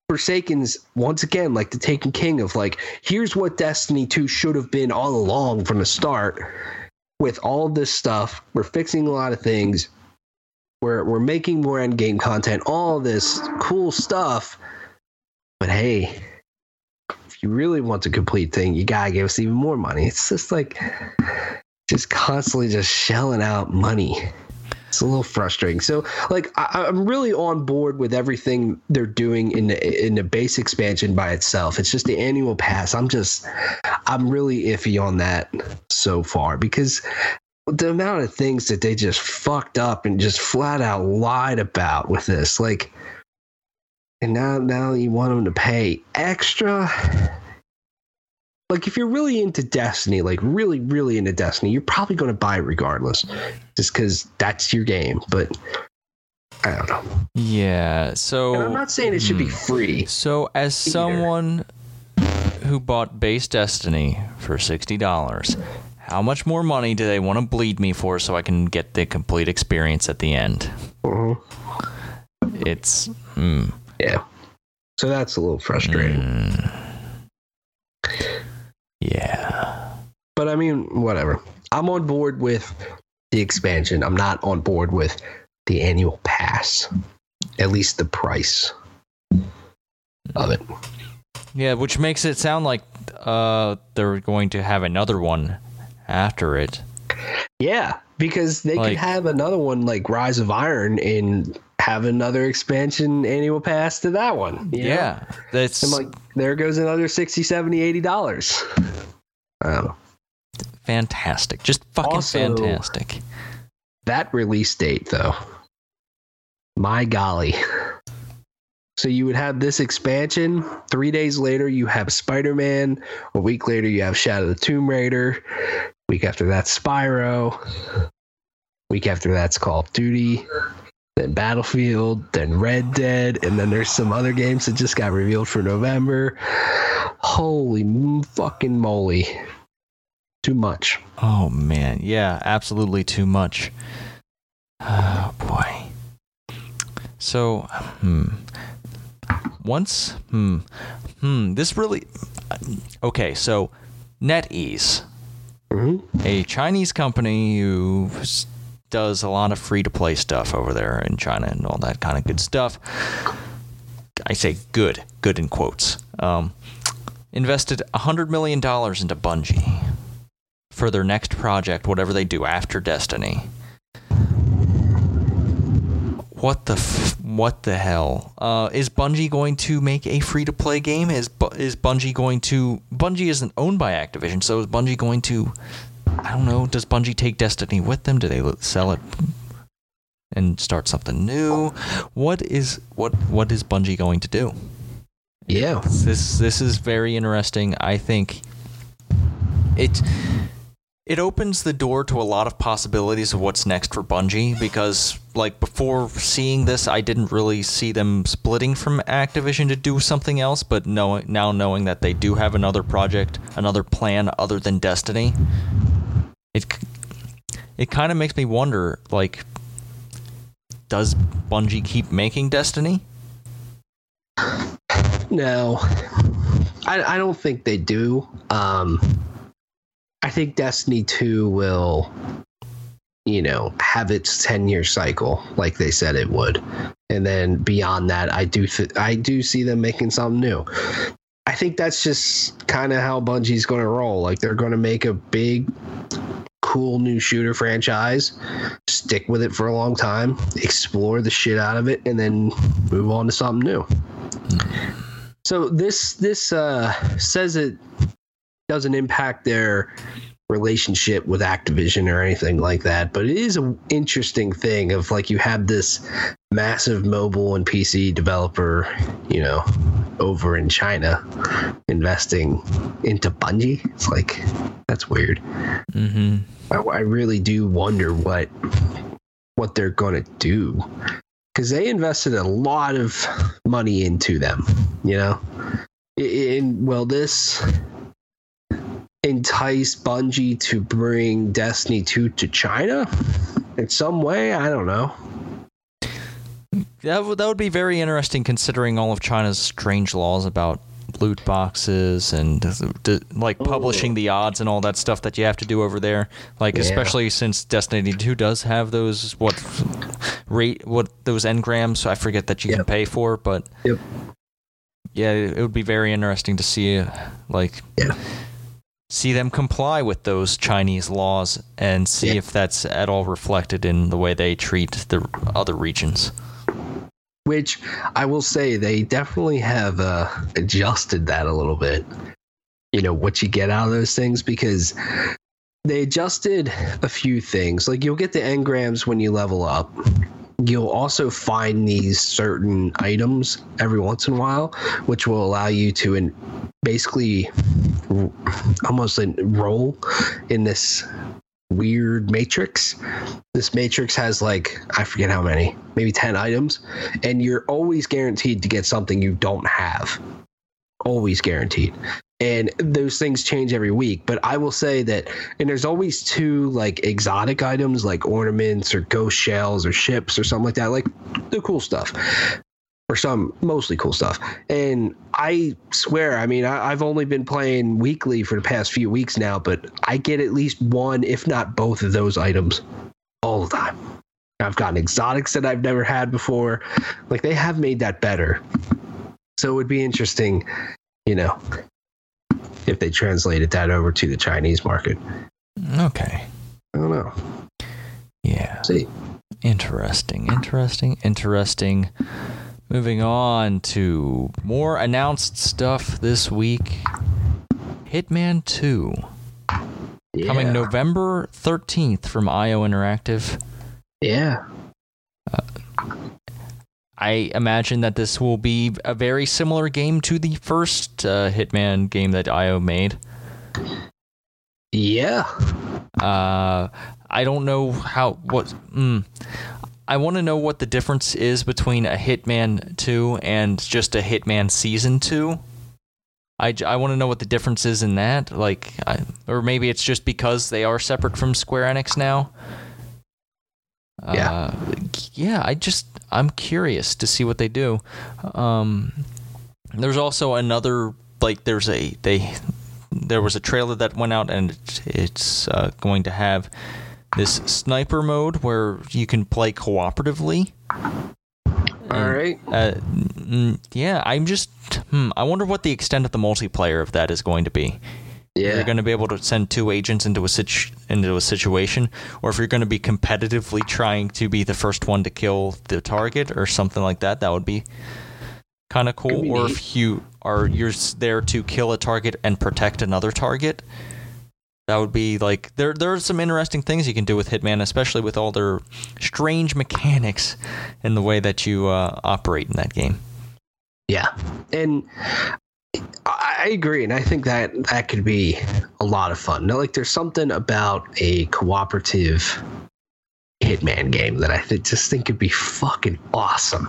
Forsaken's once again like the taken king of like here's what Destiny 2 should have been all along from the start with all this stuff. We're fixing a lot of things. We're we're making more end game content, all this cool stuff. But hey, you really want the complete thing, you gotta give us even more money. It's just like just constantly just shelling out money. It's a little frustrating. So, like, I, am really on board with everything they're doing in the in the base expansion by itself. It's just the annual pass. I'm just, I'm really iffy on that so far because the amount of things that they just fucked up and just flat out lied about with this, like, and now now you want them to pay extra like if you're really into Destiny, like really, really into Destiny, you're probably going to buy it regardless, just because that's your game. But I don't know. Yeah. So and I'm not saying it should be hmm. free. So as either. someone who bought base Destiny for sixty dollars, how much more money do they want to bleed me for so I can get the complete experience at the end? Uh-huh. It's mm. Yeah. So that's a little frustrating. Mm. Yeah. But I mean, whatever. I'm on board with the expansion. I'm not on board with the annual pass. At least the price of it. Yeah, which makes it sound like uh, they're going to have another one after it. Yeah, because they like, could have another one like Rise of Iron and have another expansion annual pass to that one. Yeah. Know? That's and like there goes another 60, 70, 80 dollars. I. Fantastic. Just fucking also, fantastic. That release date though. My golly. So you would have this expansion. Three days later, you have Spider Man. A week later, you have Shadow the Tomb Raider. Week after that, Spyro. Week after that's Call of Duty then Battlefield, then Red Dead, and then there's some other games that just got revealed for November. Holy fucking moly. Too much. Oh man, yeah, absolutely too much. <sighs> Oh boy. So, hmm. Once, hmm, hmm, this really. Okay, so NetEase, mm-hmm. a Chinese company who does a lot of free to play stuff over there in China and all that kind of good stuff. I say good, good in quotes. Um, invested $100 million into Bungie for their next project, whatever they do after Destiny. What the f- what the hell? Uh, is Bungie going to make a free to play game? Is is Bungie going to Bungie isn't owned by Activision, so is Bungie going to I don't know. Does Bungie take Destiny with them? Do they sell it and start something new? What is what what is Bungie going to do? Yeah, this this is very interesting. I think it it opens the door to a lot of possibilities of what's next for Bungie because like before seeing this I didn't really see them splitting from Activision to do something else but knowing now knowing that they do have another project, another plan other than Destiny, it it kind of makes me wonder like does Bungie keep making Destiny? No. I, I don't think they do. Um, I think Destiny 2 will, you know, have its 10 year cycle like they said it would. And then beyond that, I do th- I do see them making something new. I think that's just kind of how Bungie's going to roll. Like they're going to make a big cool new shooter franchise, stick with it for a long time, explore the shit out of it, and then move on to something new. So this this uh, says it doesn't impact their relationship with Activision or anything like that, but it is an interesting thing of like you have this massive mobile and PC developer, you know, over in China investing into Bungie. It's like that's weird. Mm-hmm. I, I really do wonder what what they're going to do because they invested a lot of money into them. You know, in well this entice Bungie to bring Destiny 2 to China in some way. I don't know. That would, that would be very interesting considering all of China's strange laws about loot boxes and like publishing the odds and all that stuff that you have to do over there. Like Yeah. especially since Destiny 2 does have those what rate what those engrams I forget that you can pay for, but Yep. yeah, it would be very interesting to see like Yeah. see them comply with those Chinese laws and see Yeah. if that's at all reflected in the way they treat the other regions. Which I will say they definitely have uh, adjusted that a little bit. You know, what you get out of those things because they adjusted a few things. Like you'll get the engrams when you level up. You'll also find these certain items every once in a while, which will allow you to in, basically almost enroll in this weird matrix. This matrix has like, I forget how many, maybe 10 items, and you're always guaranteed to get something you don't have. Always guaranteed. And those things change every week. But I will say that, and there's always two like exotic items like ornaments or ghost shells or ships or something like that, like the cool stuff. Or some mostly cool stuff. And I swear, I mean, I, I've only been playing weekly for the past few weeks now, but I get at least one, if not both of those items all the time. I've gotten exotics that I've never had before. Like they have made that better. So it would be interesting, you know, if they translated that over to the Chinese market. Okay. I don't know. Yeah. See. Interesting, interesting, interesting. Moving on to more announced stuff this week. Hitman 2 coming November 13th from IO Interactive. Yeah. I imagine that this will be a very similar game to the first uh, Hitman game that IO made. Yeah. Uh, I don't know how what. Mm, I want to know what the difference is between a Hitman 2 and just a Hitman Season 2. I, I want to know what the difference is in that. Like, I, or maybe it's just because they are separate from Square Enix now. Yeah. Uh, yeah. I just I'm curious to see what they do. Um, there's also another like there's a they there was a trailer that went out and it's uh, going to have this sniper mode where you can play cooperatively. All right. Uh, yeah, I'm just. Hmm, I wonder what the extent of the multiplayer of that is going to be. Yeah. You're going to be able to send two agents into a situ- into a situation, or if you're going to be competitively trying to be the first one to kill the target, or something like that. That would be kind of cool. Or neat. if you are you're there to kill a target and protect another target. That would be like there. There are some interesting things you can do with Hitman, especially with all their strange mechanics and the way that you uh, operate in that game. Yeah, and I I agree, and I think that that could be a lot of fun. Now, like, there's something about a cooperative Hitman game that I th- just think could be fucking awesome.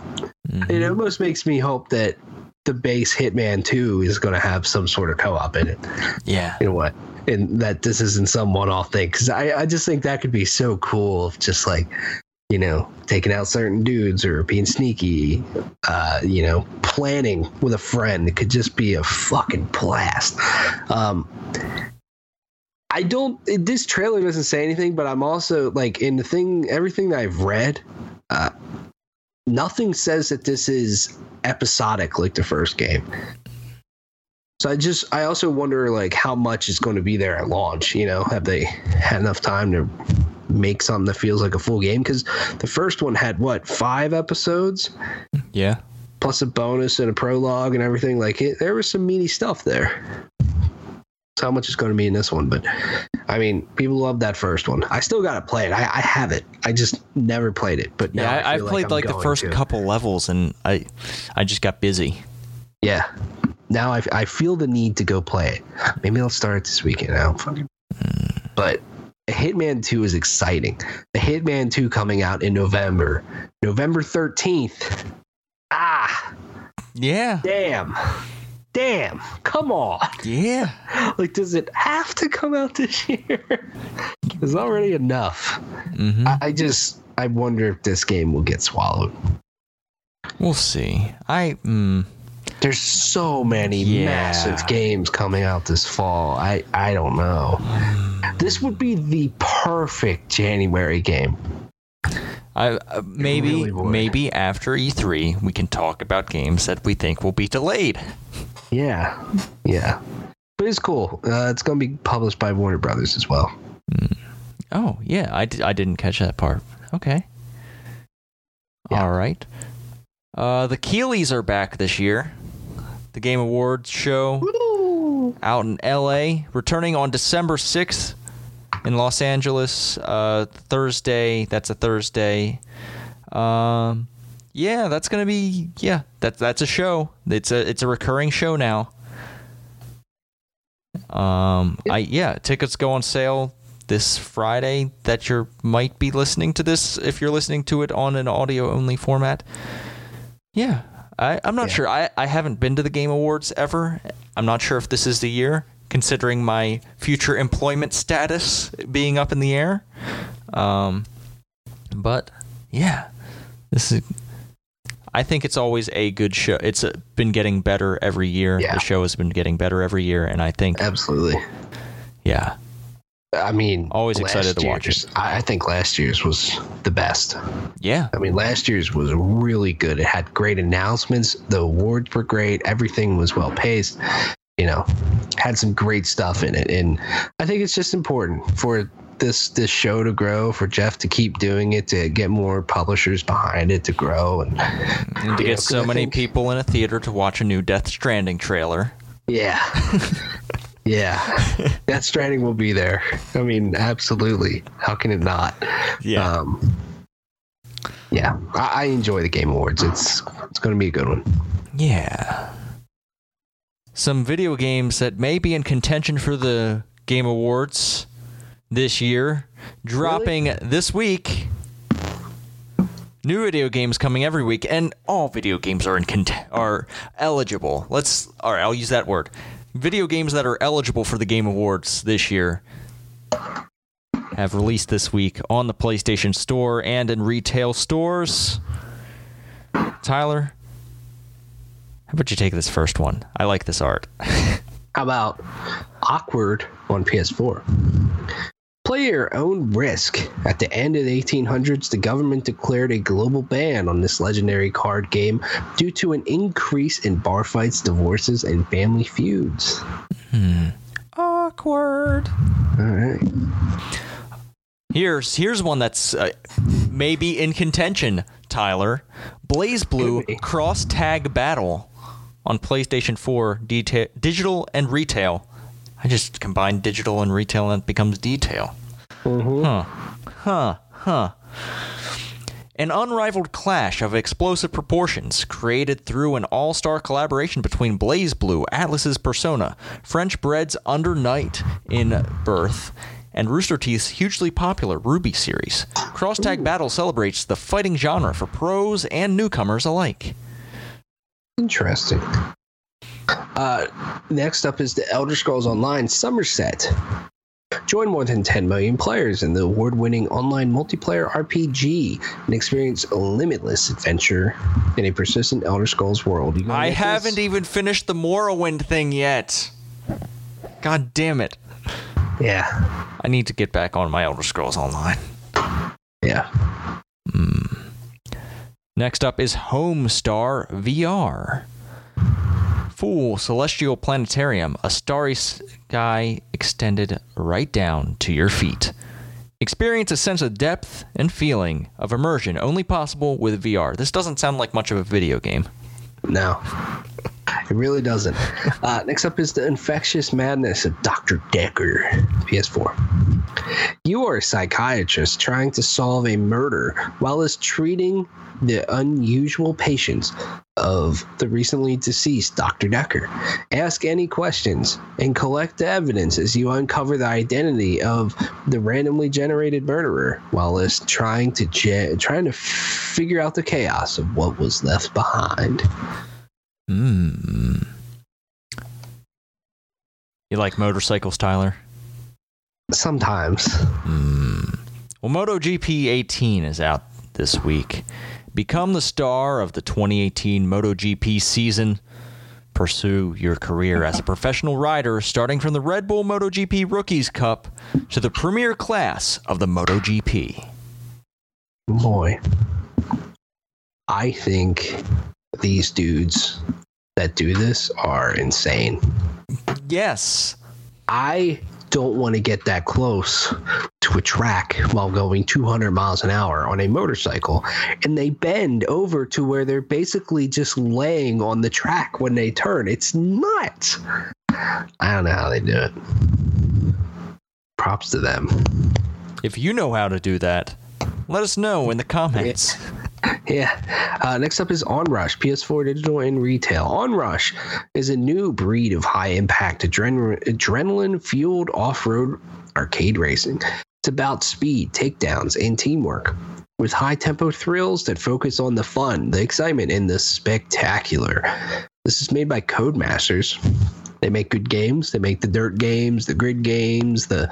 Mhm. It almost makes me hope that the base Hitman 2 is going to have some sort of co-op in it. Yeah. You know what? And that this isn't some one-off thing because I, I just think that could be so cool. If just like you know taking out certain dudes or being sneaky, uh, you know, planning with a friend. It could just be a fucking blast. Um, I don't. it- This trailer doesn't say anything, but I'm also like in the thing. Everything that I've read, uh, nothing says that this is episodic like the first game. So I just I also wonder like how much is going to be there at launch. You know, have they had enough time to make something that feels like a full game? Because the first one had what five episodes Yeah. plus a bonus and a prologue and everything. Like it, there was some meaty stuff there. How much is going to be in this one? But I mean, people love that first one. I still got to play it. I, I have it. I just never played it. But Yeah, now I, I I've played I'm like, the first to. couple levels, and I, I just got busy. Yeah. Now I, I feel the need to go play it. Maybe I'll start it this weekend. I don't fucking. But Hitman 2 is exciting. The Hitman 2 coming out in November, November 13th. Ah, Yeah, damn. Damn. Come on. yeah. <laughs> Like, does it have to come out this year? <laughs> It's already enough. hmm I, I just, I wonder if this game will get swallowed. We'll see. I mm, There's so many Yeah. massive games coming out this fall. I, I don't know. This would be the perfect January game. I uh, maybe really maybe after E3 we can talk about games that we think will be delayed. Yeah, yeah. But it's cool. Uh, it's going to be published by Warner Brothers as well. Oh yeah, I, I didn't catch that part. Okay. Yeah. All right. Uh, the Keighleys are back this year. The Game Awards show out in L.A. returning on December sixth in Los Angeles. Uh, Thursday. That's a Thursday. Um, yeah, that's gonna be yeah. That's that's a show. It's a it's a recurring show now. Um, I yeah, tickets go on sale this Friday. That you might be listening to this if you're listening to it on an audio only format. Yeah, I I'm not Yeah. sure. I I haven't been to the Game Awards ever. I'm not sure if this is the year, considering my future employment status being up in the air. Um, but yeah, this is. I think it's always a good show. It's uh, been getting better every year. Yeah. The show has been getting better every year, and I think Absolutely. yeah, I mean, Always excited to watch year's- I I think last year's was the best. yeah, I mean, last year's was really good. It had great announcements. The awards were great. Everything was well paced. You know, had some great stuff in it, and I think it's just important for this this show to grow, for Geoff to keep doing it, to get more publishers behind it to grow, and and to get 'cause so I many think- people in a theater to watch a new Death Stranding trailer. yeah, <laughs> yeah, that Stranding will be there. I mean, absolutely. How can it not? Um, yeah, I, I enjoy the Game Awards. It's it's going to be a good one. Yeah. Some video games that may be in contention for the Game Awards this year dropping this week. New video games coming every week, and all video games are in cont- are eligible. Let's all right. I'll use that word. Video games that are eligible for the Game Awards this year have released this week on the PlayStation Store and in retail stores. Tyler, how about you take this first one? I like this art. <laughs> How about Awkward on PS4? Play your own risk. At the end of the 1800s, the government declared a global ban on this legendary card game due to an increase in bar fights, divorces, and family feuds. Awkward. All right. Here's here's one that's uh, maybe in contention. Tyler, BlazBlue Could. Cross Tag Battle on PlayStation 4 deta- digital and retail. I just combine digital and retail and it becomes detail. Mm-hmm. Huh. Huh. Huh. An unrivaled clash of explosive proportions created through an all star collaboration between Blaze Blue, Atlus's Persona, French Bread's Under Night in Birth, and Rooster Teeth's hugely popular RWBY series. Cross Tag Battle celebrates the fighting genre for pros and newcomers alike. Interesting. Uh, next up is the Elder Scrolls Online Somerset. Join more than 10 million players in the award winning online multiplayer RPG and experience limitless adventure in a persistent Elder Scrolls world. I haven't this? even finished the Morrowind thing yet. God damn it. Yeah. I need to get back on my Elder Scrolls Online. Yeah. Mm. Next up is Homestar VR. Full Celestial Planetarium, a starry sky extended right down to your feet. Experience a sense of depth and feeling of immersion only possible with VR. This doesn't sound like much of a video game. No. It really doesn't. <laughs> Uh, next up is the infectious madness of Dr. Dekker, PS4. You are a psychiatrist trying to solve a murder while is treating the unusual patients of the recently deceased Dr. Dekker. Ask any questions and collect the evidence as you uncover the identity of the randomly generated murderer while is trying to ge- trying to figure out the chaos of what was left behind. Hmm. You like motorcycles, Tyler? Sometimes. Hmm. Well, MotoGP 18 is out this week. Become the star of the 2018 MotoGP season. Pursue your career as a professional rider, starting from the Red Bull MotoGP Rookies Cup to the premier class of the MotoGP. Boy, I think these dudes that do this are insane. Yes. I don't want to get that close to a track while going 200 miles an hour on a motorcycle. And they bend over to where they're basically just laying on the track when they turn. It's nuts. I don't know how they do it. Props to them. If you know how to do that, let us know in the comments. Yeah. Uh, next up is Onrush, PS4 digital and retail. Onrush is a new breed of high impact adren- adrenaline fueled off road arcade racing. It's about speed, takedowns, and teamwork. With high tempo thrills that focus on the fun, the excitement, and the spectacular. This is made by Codemasters. They make good games. They make the dirt games, the grid games, the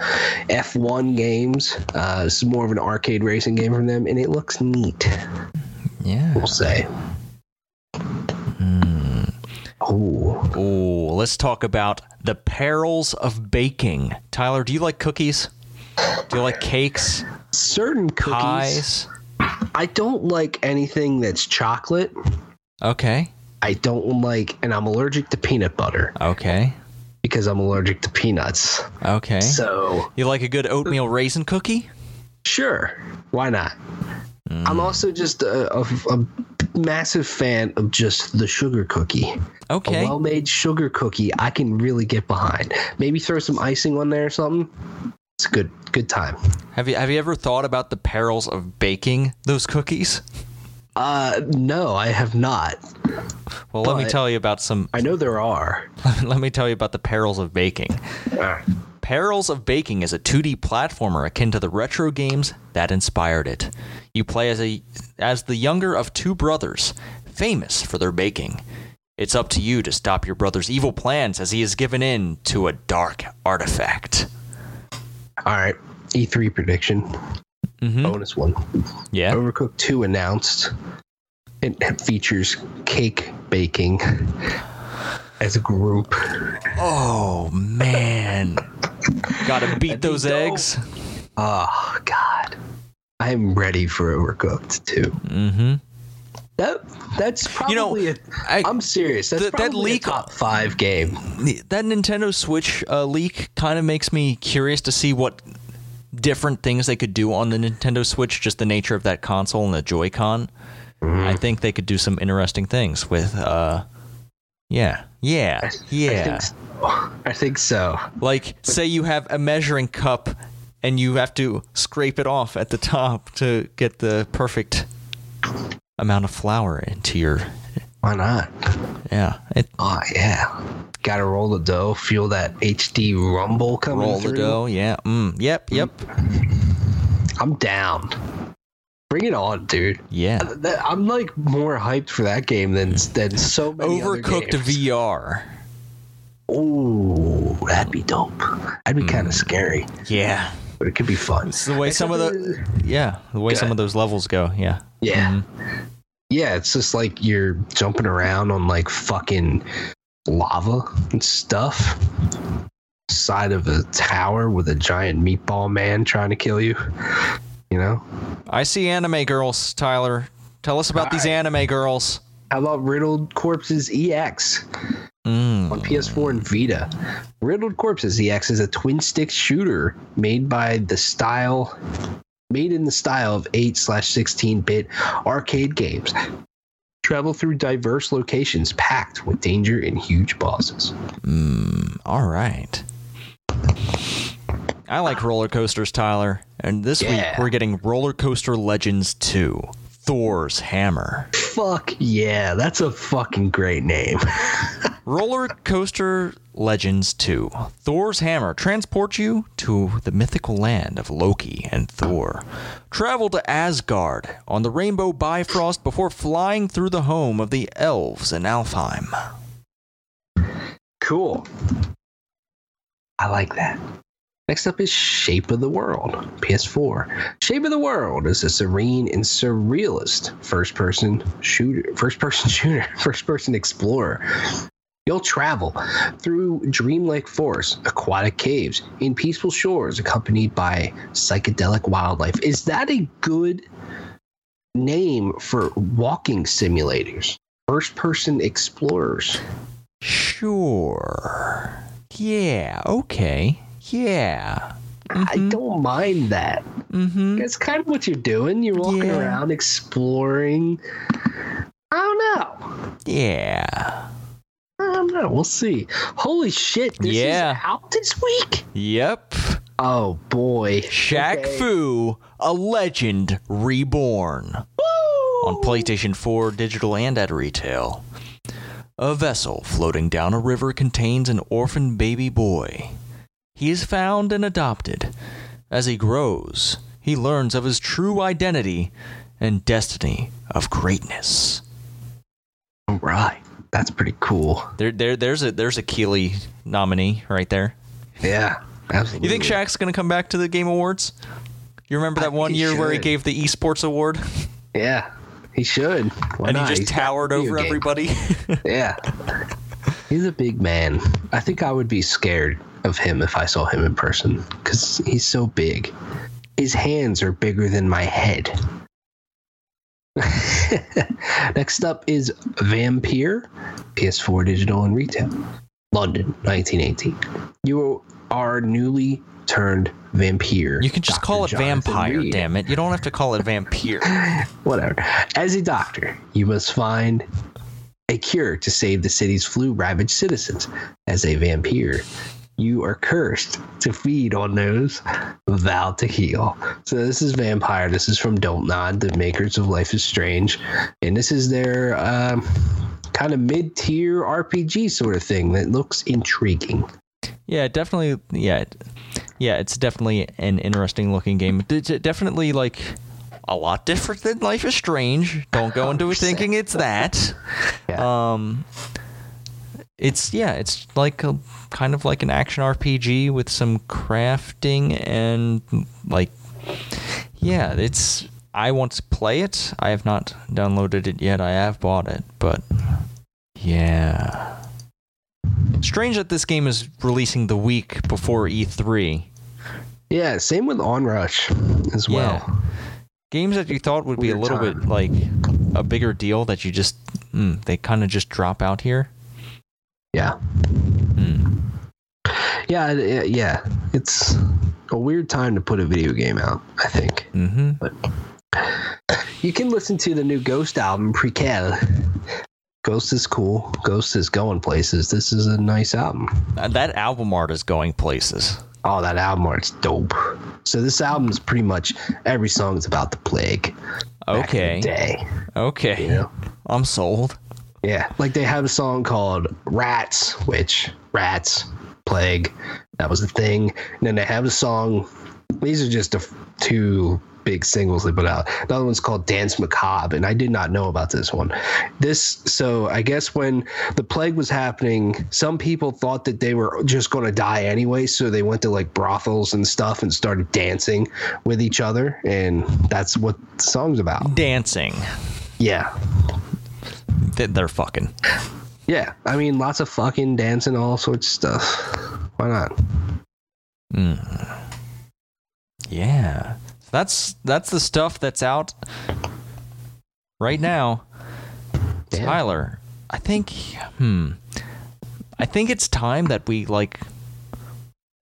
F1 games. Uh, is more of an arcade racing game from them, and it looks neat Yeah. we'll say. Oh, Oh, let's talk about the perils of baking. Tyler, do you like cookies? Do you like cakes? certain cookies. Pies? I don't like anything that's chocolate. Okay. I don't like, and I'm allergic to peanut butter Okay. because I'm allergic to peanuts. Okay. So, You like a good oatmeal raisin cookie? sure, why not? Hmm. I'm also just a, a, a massive fan of just the sugar cookie. Okay. A well made sugar cookie I can really get behind. Maybe throw some icing on there or something. It's a good good time. Have you have you ever thought about the perils of baking those cookies? Uh no, I have not. Well, let me tell you about some I know there are. <laughs> let me tell you about the perils of baking. Perils of Baking is a 2D platformer akin to the retro games that inspired it. You play as a as the younger of two brothers, famous for their baking. It's up to you to stop your brother's evil plans as he is given in to a dark artifact. All right. E3 prediction. Mhm. Bonus one. Yeah. Overcooked 2 announced. It features cake baking as a group. Oh man. Got to beat those eggs. Oh god. I'm ready for Overcooked 2. Mhm. That that's probably You know, a, I'm serious. That's th- that leak- a top 5 game. That Nintendo Switch uh, leak kind of makes me curious to see what different things they could do on the Nintendo Switch, just the nature of that console and the Joy-Con. I think they could do some interesting things with, uh, yeah, yeah, I yeah. think so. I think so. Like, say you have a measuring cup and you have to scrape it off at the top to get the perfect amount of flour into your, Why not? yeah. It, Oh yeah. Gotta roll the dough, feel that HD rumble coming roll through. the dough, yeah. Mm, yep, yep, I'm down. Bring it on, dude. yeah. I'm like more hyped for that game than than so many Overcooked other games. VR. Ooh, that'd be dope. That'd be kind of scary, Yeah. but it could be fun. It's the way some of the yeah, the way some of those levels go. Yeah. Yeah. Yeah, it's just like you're jumping around on like fucking lava and stuff. Side of a tower with a giant meatball man trying to kill you. You know? I see anime girls, Tyler. Tell us about these anime girls. How about Riddled Corpses EX Mm. on PS4 and Vita? Riddled Corpses EX is a twin stick shooter made by the style made in the style of 8 slash 16 bit arcade games. Travel through diverse locations packed with danger and huge bosses. Mm, all right. I like roller coasters, Tyler. And this week we're getting Roller Coaster Legends 2 Thor's Hammer. Fuck yeah, that's a fucking great name. <laughs> Roller Coaster Legends 2 Thor's Hammer transports you to the mythical land of Loki and Thor. Travel to Asgard on the Rainbow Bifrost before flying through the home of the elves in Alfheim. cool. I like that. Next up is Shape of the World, PS4. Shape of the World is a serene and surrealist first-person shooter, first-person <laughs> shooter, first-person explorer. You'll travel through dreamlike forests, aquatic caves, and peaceful shores accompanied by psychedelic wildlife. Is that a good name for walking simulators? First-person explorers. Sure. Yeah, okay. Yeah. I don't mind that. Mm-hmm. That's kind of what you're doing. You're walking Yeah. around exploring. I don't know. Yeah. I don't know. We'll see. Holy shit! This Yeah. is out this week. Yep. Oh boy. Shaq Okay. Fu, a legend reborn. Woo! On PlayStation 4 digital and at retail. A vessel floating down a river contains an orphan baby boy. He is found and adopted. As he grows, he learns of his true identity and destiny of greatness. All right. That's pretty cool. There, there, there's a there's a Keighley nominee right there. Yeah. Absolutely. You think Shaq's gonna come back to the Game Awards? You remember that I one he year where he gave the esports award Yeah. He should. Why and he not? just He's towered over everybody? <laughs> Yeah. He's a big man. I think I would be scared of him if I saw him in person because he's so big. His hands are bigger than my head. <laughs> Next up is Vampyr, PS4 digital and retail. London, 1918. You are newly turned vampire. you can just Dr. call it Jonathan vampire, Reed. damn it. You don't have to call it vampire. <laughs> Whatever. As a doctor, you must find a cure to save the city's flu ravaged citizens. As a vampire, you are cursed to feed on those vowed to heal. So this is Vampyr. This is from Don't Nod, the makers of Life is Strange. And this is their um, kind of mid tier RPG sort of thing that looks intriguing. Yeah, definitely. Yeah, yeah, it's definitely an interesting looking game. It's definitely like a lot different than Life is Strange. Don't go into 100%. <laughs> thinking it's that. Yeah. Um, it's yeah, it's like a kind of like an action RPG with some crafting and like yeah, it's. I want to play it. I have not downloaded it yet. I have bought it, but yeah. Strange that this game is releasing the week before E3. Yeah, same with Onrush as well. Yeah. Games that you thought would be a little time. bit like a bigger deal that you just mm, they kind of just drop out here. Yeah. Mm. Yeah, yeah. It's a weird time to put a video game out, I think. hmm You can listen to the new Ghost album, Prequelle. Ghost is cool. Ghost is going places. This is a nice album. Uh, That album art is going places. Oh, that album art's dope. So this album is pretty much every song is about the plague. in the Okay. day. Okay. You know? I'm sold. Yeah, like they have a song called Rats, which rats, plague, that was the thing. And then they have a song. These are just the f- two big singles they put out. Another one's called Dance Macabre, and I did not know about this one. This, so I guess when the plague was happening, some people thought that they were just going to die anyway, so they went to like brothels and stuff and started dancing with each other, and that's what the song's about. Dancing. Yeah, Th- They're fucking. Yeah, I mean, lots of fucking dancing, all sorts of stuff. Why not? Mm. Yeah. That's that's the stuff that's out right now. Damn. Tyler, I think hmm. I think it's time that we like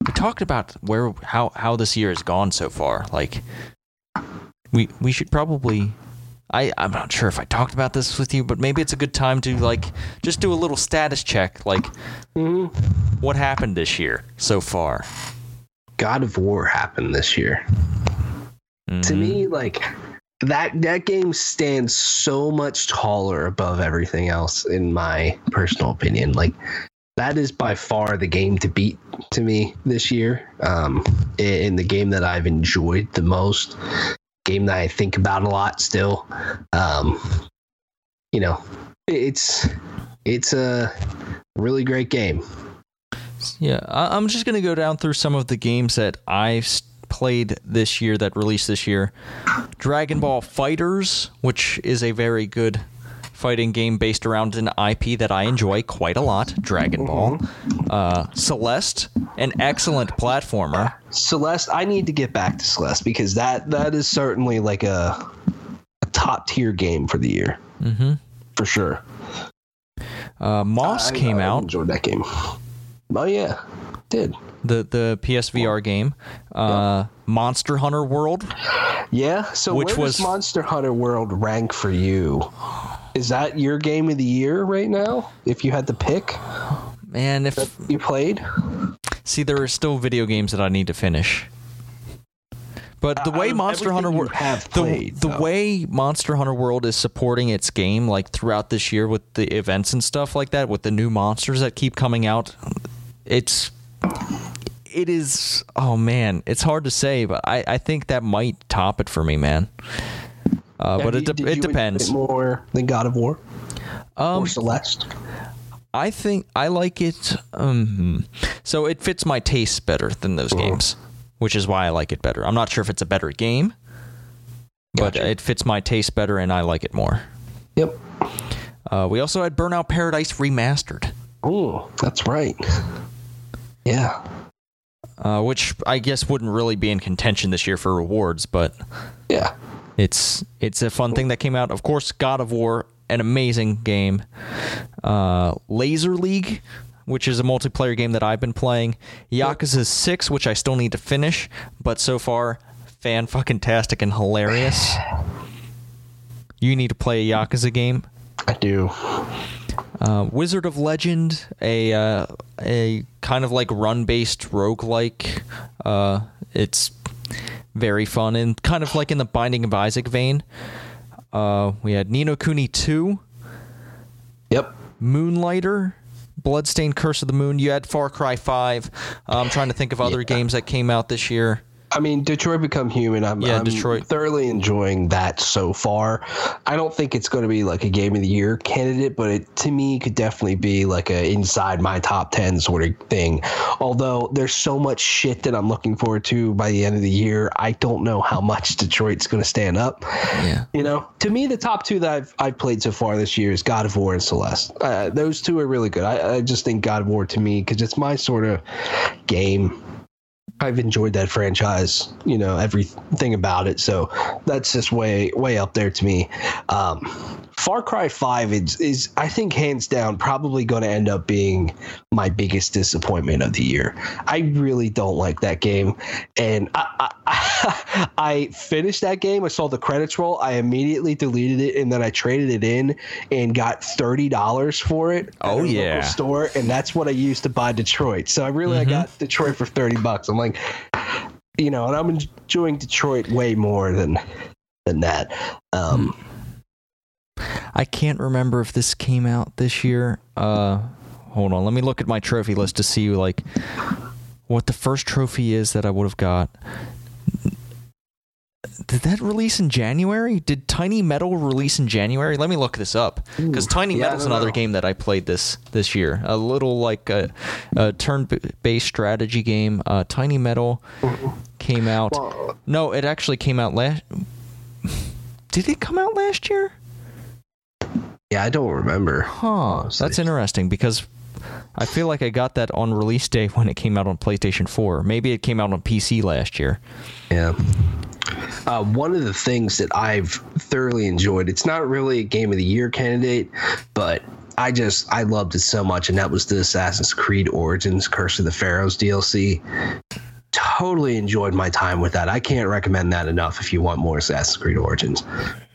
we talked about where how how this year has gone so far. Like we we should probably I I'm not sure if I talked about this with you, but maybe it's a good time to like just do a little status check, like Mm-hmm. what happened this year so far. God of War happened this year. To Mhm. me, like that that game stands so much taller above everything else in my personal opinion. Like that is by far the game to beat to me this year. Um, in the game that I've enjoyed the most, game that I think about a lot still. Um, you know, it's it's a really great game. Yeah, I'm just gonna go down through some of the games that I've played this year that released this year. Dragon Ball FighterZ, which is a very good fighting game based around an IP that I enjoy quite a lot. Dragon Ball, uh, Celeste, an excellent platformer. Celeste, I need to get back to Celeste because that that is certainly like a, a top tier game for the year hmm for sure. Uh, Moss I- came I out, Enjoyed that game. Oh yeah, did. the the PSVR game. Uh, Monster Hunter World. Yeah. So Which was- does Monster Hunter World rank for you? Is that your game of the year right now? If you had to pick, Man, if you played. see, there are still video games that I need to finish. But the way Monster Hunter World, have the, the way Monster Hunter World is supporting its game, like throughout this year with the events and stuff like that, with the new monsters that keep coming out, it's it is. Oh man, it's hard to say, but I I think that might top it for me, man. Uh, but it de- it depends. it more than God of War Um, or Celeste. I think I like it. Um, so it fits my tastes better than those games, which is why I like it better. I'm not sure if it's a better game, but it fits my taste better, and I like it more. Yep. Uh, we also had Burnout Paradise remastered, Oh, that's right. Yeah. uh, which I guess wouldn't really be in contention this year for rewards, but Yeah. It's it's a fun thing that came out. Of course, God of War, an amazing game. Uh, Laser League, which is a multiplayer game that I've been playing. Yakuza Six, which I still need to finish, but so far, fan fucking tastic and hilarious. You need to play a Yakuza game. I do. Uh, Wizard of Legend, a uh, a kind of like run based roguelike. Uh, it's very fun and kind of like in the Binding of Isaac vein. Uh, we had Ni no Kuni 2, Yep. Moonlighter, Bloodstained Curse of the Moon. You had Far Cry 5. Uh, I'm trying to think of other Yeah. games that came out this year. I mean, Detroit Become Human. I'm, Yeah, I'm Detroit. thoroughly enjoying that so far. I don't think it's going to be like a game of the year candidate, but it to me could definitely be like a inside my top ten sort of thing. Although there's so much shit that I'm looking forward to by the end of the year, I don't know how much Detroit's going to stand up. Yeah. You know, to me, the top two that I've I've played so far this year is God of War and Celeste. Uh, those two are really good. I, I just think God of War to me because it's my sort of game. I've enjoyed that franchise, you know, everything about it. So that's just way way up there to me. Um, Far Cry Five is, is I think hands down probably going to end up being my biggest disappointment of the year. I really don't like that game, and I I, <laughs> I finished that game. I saw the credits roll. I immediately deleted it, and then I traded it in and got thirty dollars for it. at Oh, yeah. store, and that's what I used to buy Detroit. So I really I got Detroit for thirty bucks. I'm like, you know, and I'm enjoying Detroit way more than than that. Um, I can't remember if this came out this year. Uh, hold on, let me look at my trophy list to see like what the first trophy is that I would have got. Did that release in January? Did Tiny Metal release in January? Let me look this up because Tiny yeah, Metal's another know. game that I played this this year. A little like a, a turn-based strategy game. Uh, Tiny Metal came out. Well- no, it actually came out last. Did it come out last year? yeah, I don't remember. Huh. honestly. That's interesting because I feel like I got that on release day when it came out on PlayStation 4. Maybe it came out on PC last year. Yeah. Uh, one of the things that I've thoroughly enjoyed, it's not really a game of the year candidate, but I just, I loved it so much. And that was the Assassin's Creed Origins Curse of the Pharaohs DLC. totally enjoyed my time with that. I can't recommend that enough if you want more Assassin's Creed Origins.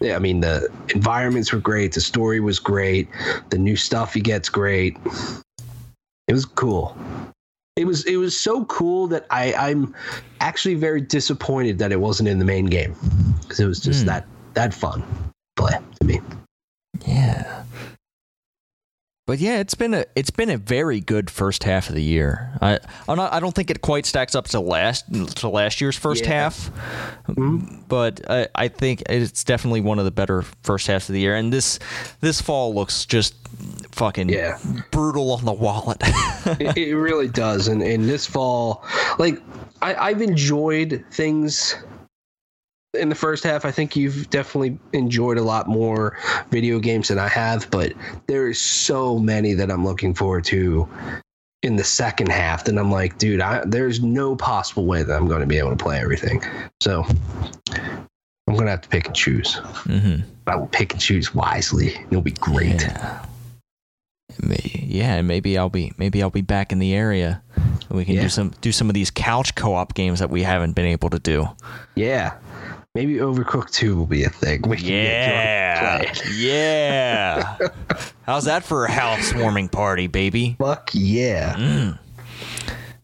Yeah, I mean the environments were great, the story was great, the new stuff he gets great. It was cool. It was it was so cool that I I'm actually very disappointed that it wasn't in the main game because it was just Hmm. that that fun play to me. Yeah. But yeah, it's been a it's been a very good first half of the year. I I'm not, I don't think it quite stacks up to last to last year's first Yeah. half, mm-hmm. but I, I think it's definitely one of the better first halves of the year. And this this fall looks just fucking Yeah. brutal on the wallet. it, it really does. And and this fall, like I, I've enjoyed things in the first half. I think you've definitely enjoyed a lot more video games than I have, but there is so many that I'm looking forward to in the second half that I'm like, dude, I, there's no possible way that I'm going to be able to play everything. So I'm going to have to pick and choose. hmm I will pick and choose wisely. It'll be great. Yeah. Yeah, maybe I'll be maybe I'll be back in the area. And we can Yeah. do some do some of these couch co-op games that we haven't been able to do. Yeah. Maybe Overcooked 2 will be a thing. We can get drunk and Yeah. Yeah. <laughs> How's that for a housewarming party, baby? Fuck yeah. Mm.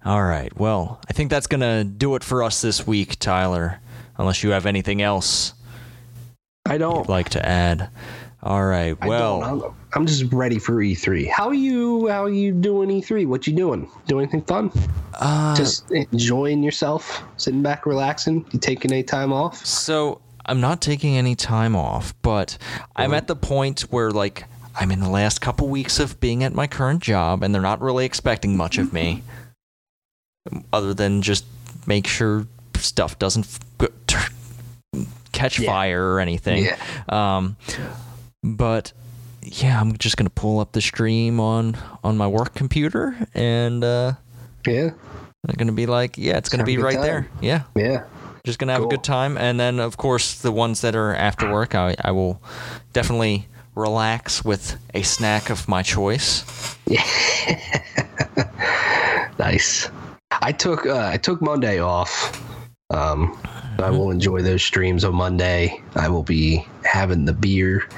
All right. Well, I think that's going to do it for us this week, Tyler. Unless you have anything else I don't. you'd like to add. All right. Well. I'm, I'm just ready for E3. How are you? How are you doing E3? What you doing? Doing anything fun? uh, just enjoying yourself, sitting back, relaxing. You taking any time off? So I'm not taking any time off, but I'm at the point where like I'm in the last couple weeks of being at my current job, and they're not really expecting much of me, <laughs> other than just make sure stuff doesn't f- <laughs> catch Yeah. fire or anything. Yeah. Um, but yeah, I'm just gonna pull up the stream on on my work computer, and uh, Yeah. I'm gonna be like, yeah, it's gonna Have be right time. there. Yeah Yeah. just gonna have Cool. a good time and then of course the ones that are after work I, I will definitely relax with a snack of my choice Yeah. <laughs> Nice. I took uh, I took Monday off. Um, I mm-hmm. will enjoy those streams on Monday. I will be having the beer.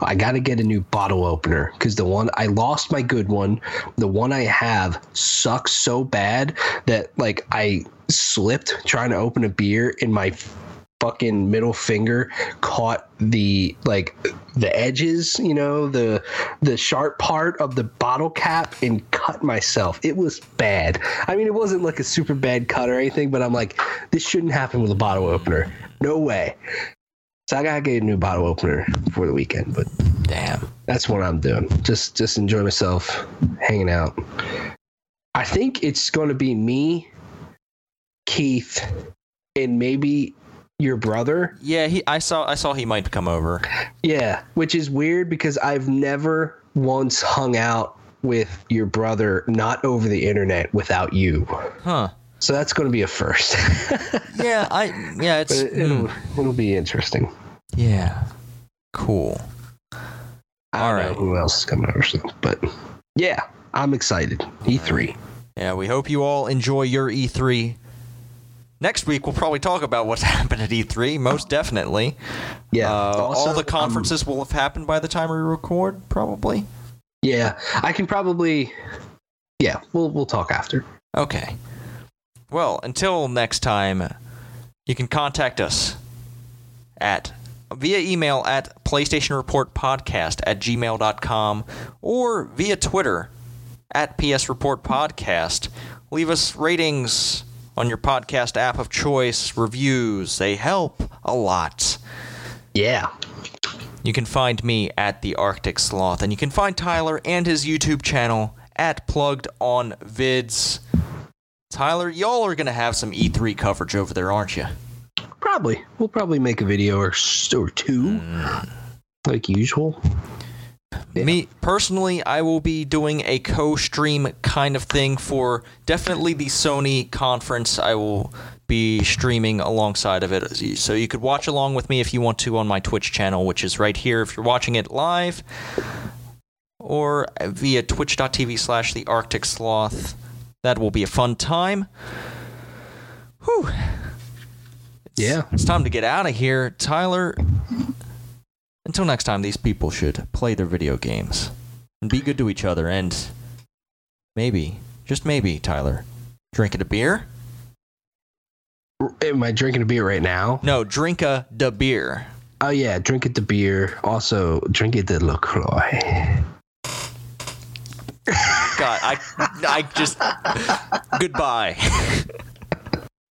I got to get a new bottle opener because the one I lost my good one. The one I have sucks so bad that like I slipped trying to open a beer in my fucking middle finger caught the like the edges you know the the sharp part of the bottle cap and cut myself. It was bad. I mean it wasn't like a super bad cut or anything but i'm like this shouldn't happen with a bottle opener. No way. So i gotta get a new bottle opener for the weekend but damn. that's what i'm doing. Just just enjoy myself hanging out. I think it's to be me keith and maybe your brother yeah he i saw i saw he might come over Yeah, which is weird because I've never once hung out with your brother not over the internet without you. huh So that's going to be a first. <laughs> yeah i yeah it's it, it'll mm, it'll be interesting. yeah cool I All don't know who else is coming over soon, but yeah, I'm excited. E E3. yeah we hope you all enjoy your e3 next week we'll probably talk about what's <laughs> happened at e3 most definitely Yeah. uh, Also, all the um, conferences will have happened by the time we record probably yeah, I can probably. Yeah, we'll we'll talk after. Okay. Well, until next time, you can contact us at via email at PlayStation Report Podcast at gmail.com or via Twitter at PS Report Podcast. Leave us ratings on your podcast app of choice, reviews. They help a lot. Yeah. You can find me at the Arctic Sloth, and you can find Tyler and his YouTube channel at Plugged On Vids. Tyler, y'all are gonna have some E3 coverage over there, aren't you? Probably. We'll probably make a video or, or two, mm. like usual. Yeah. Me personally, I will be doing a co-stream kind of thing for definitely the Sony conference. I will be streaming alongside of it, so you could watch along with me if you want to on my Twitch channel, which is right here. If you're watching it live, or via Twitch.tv/slash The Arctic Sloth, that will be a fun time. Whew. Yeah. It's time to get out of here. Tyler, until next time, these people should play their video games and be good to each other and maybe, just maybe, Tyler, drinking a beer? Am I drinking a beer right now? No, drink a da beer. Oh yeah, drink it the beer. Also, drink it the LaCroix. God, I, I just, goodbye. <laughs>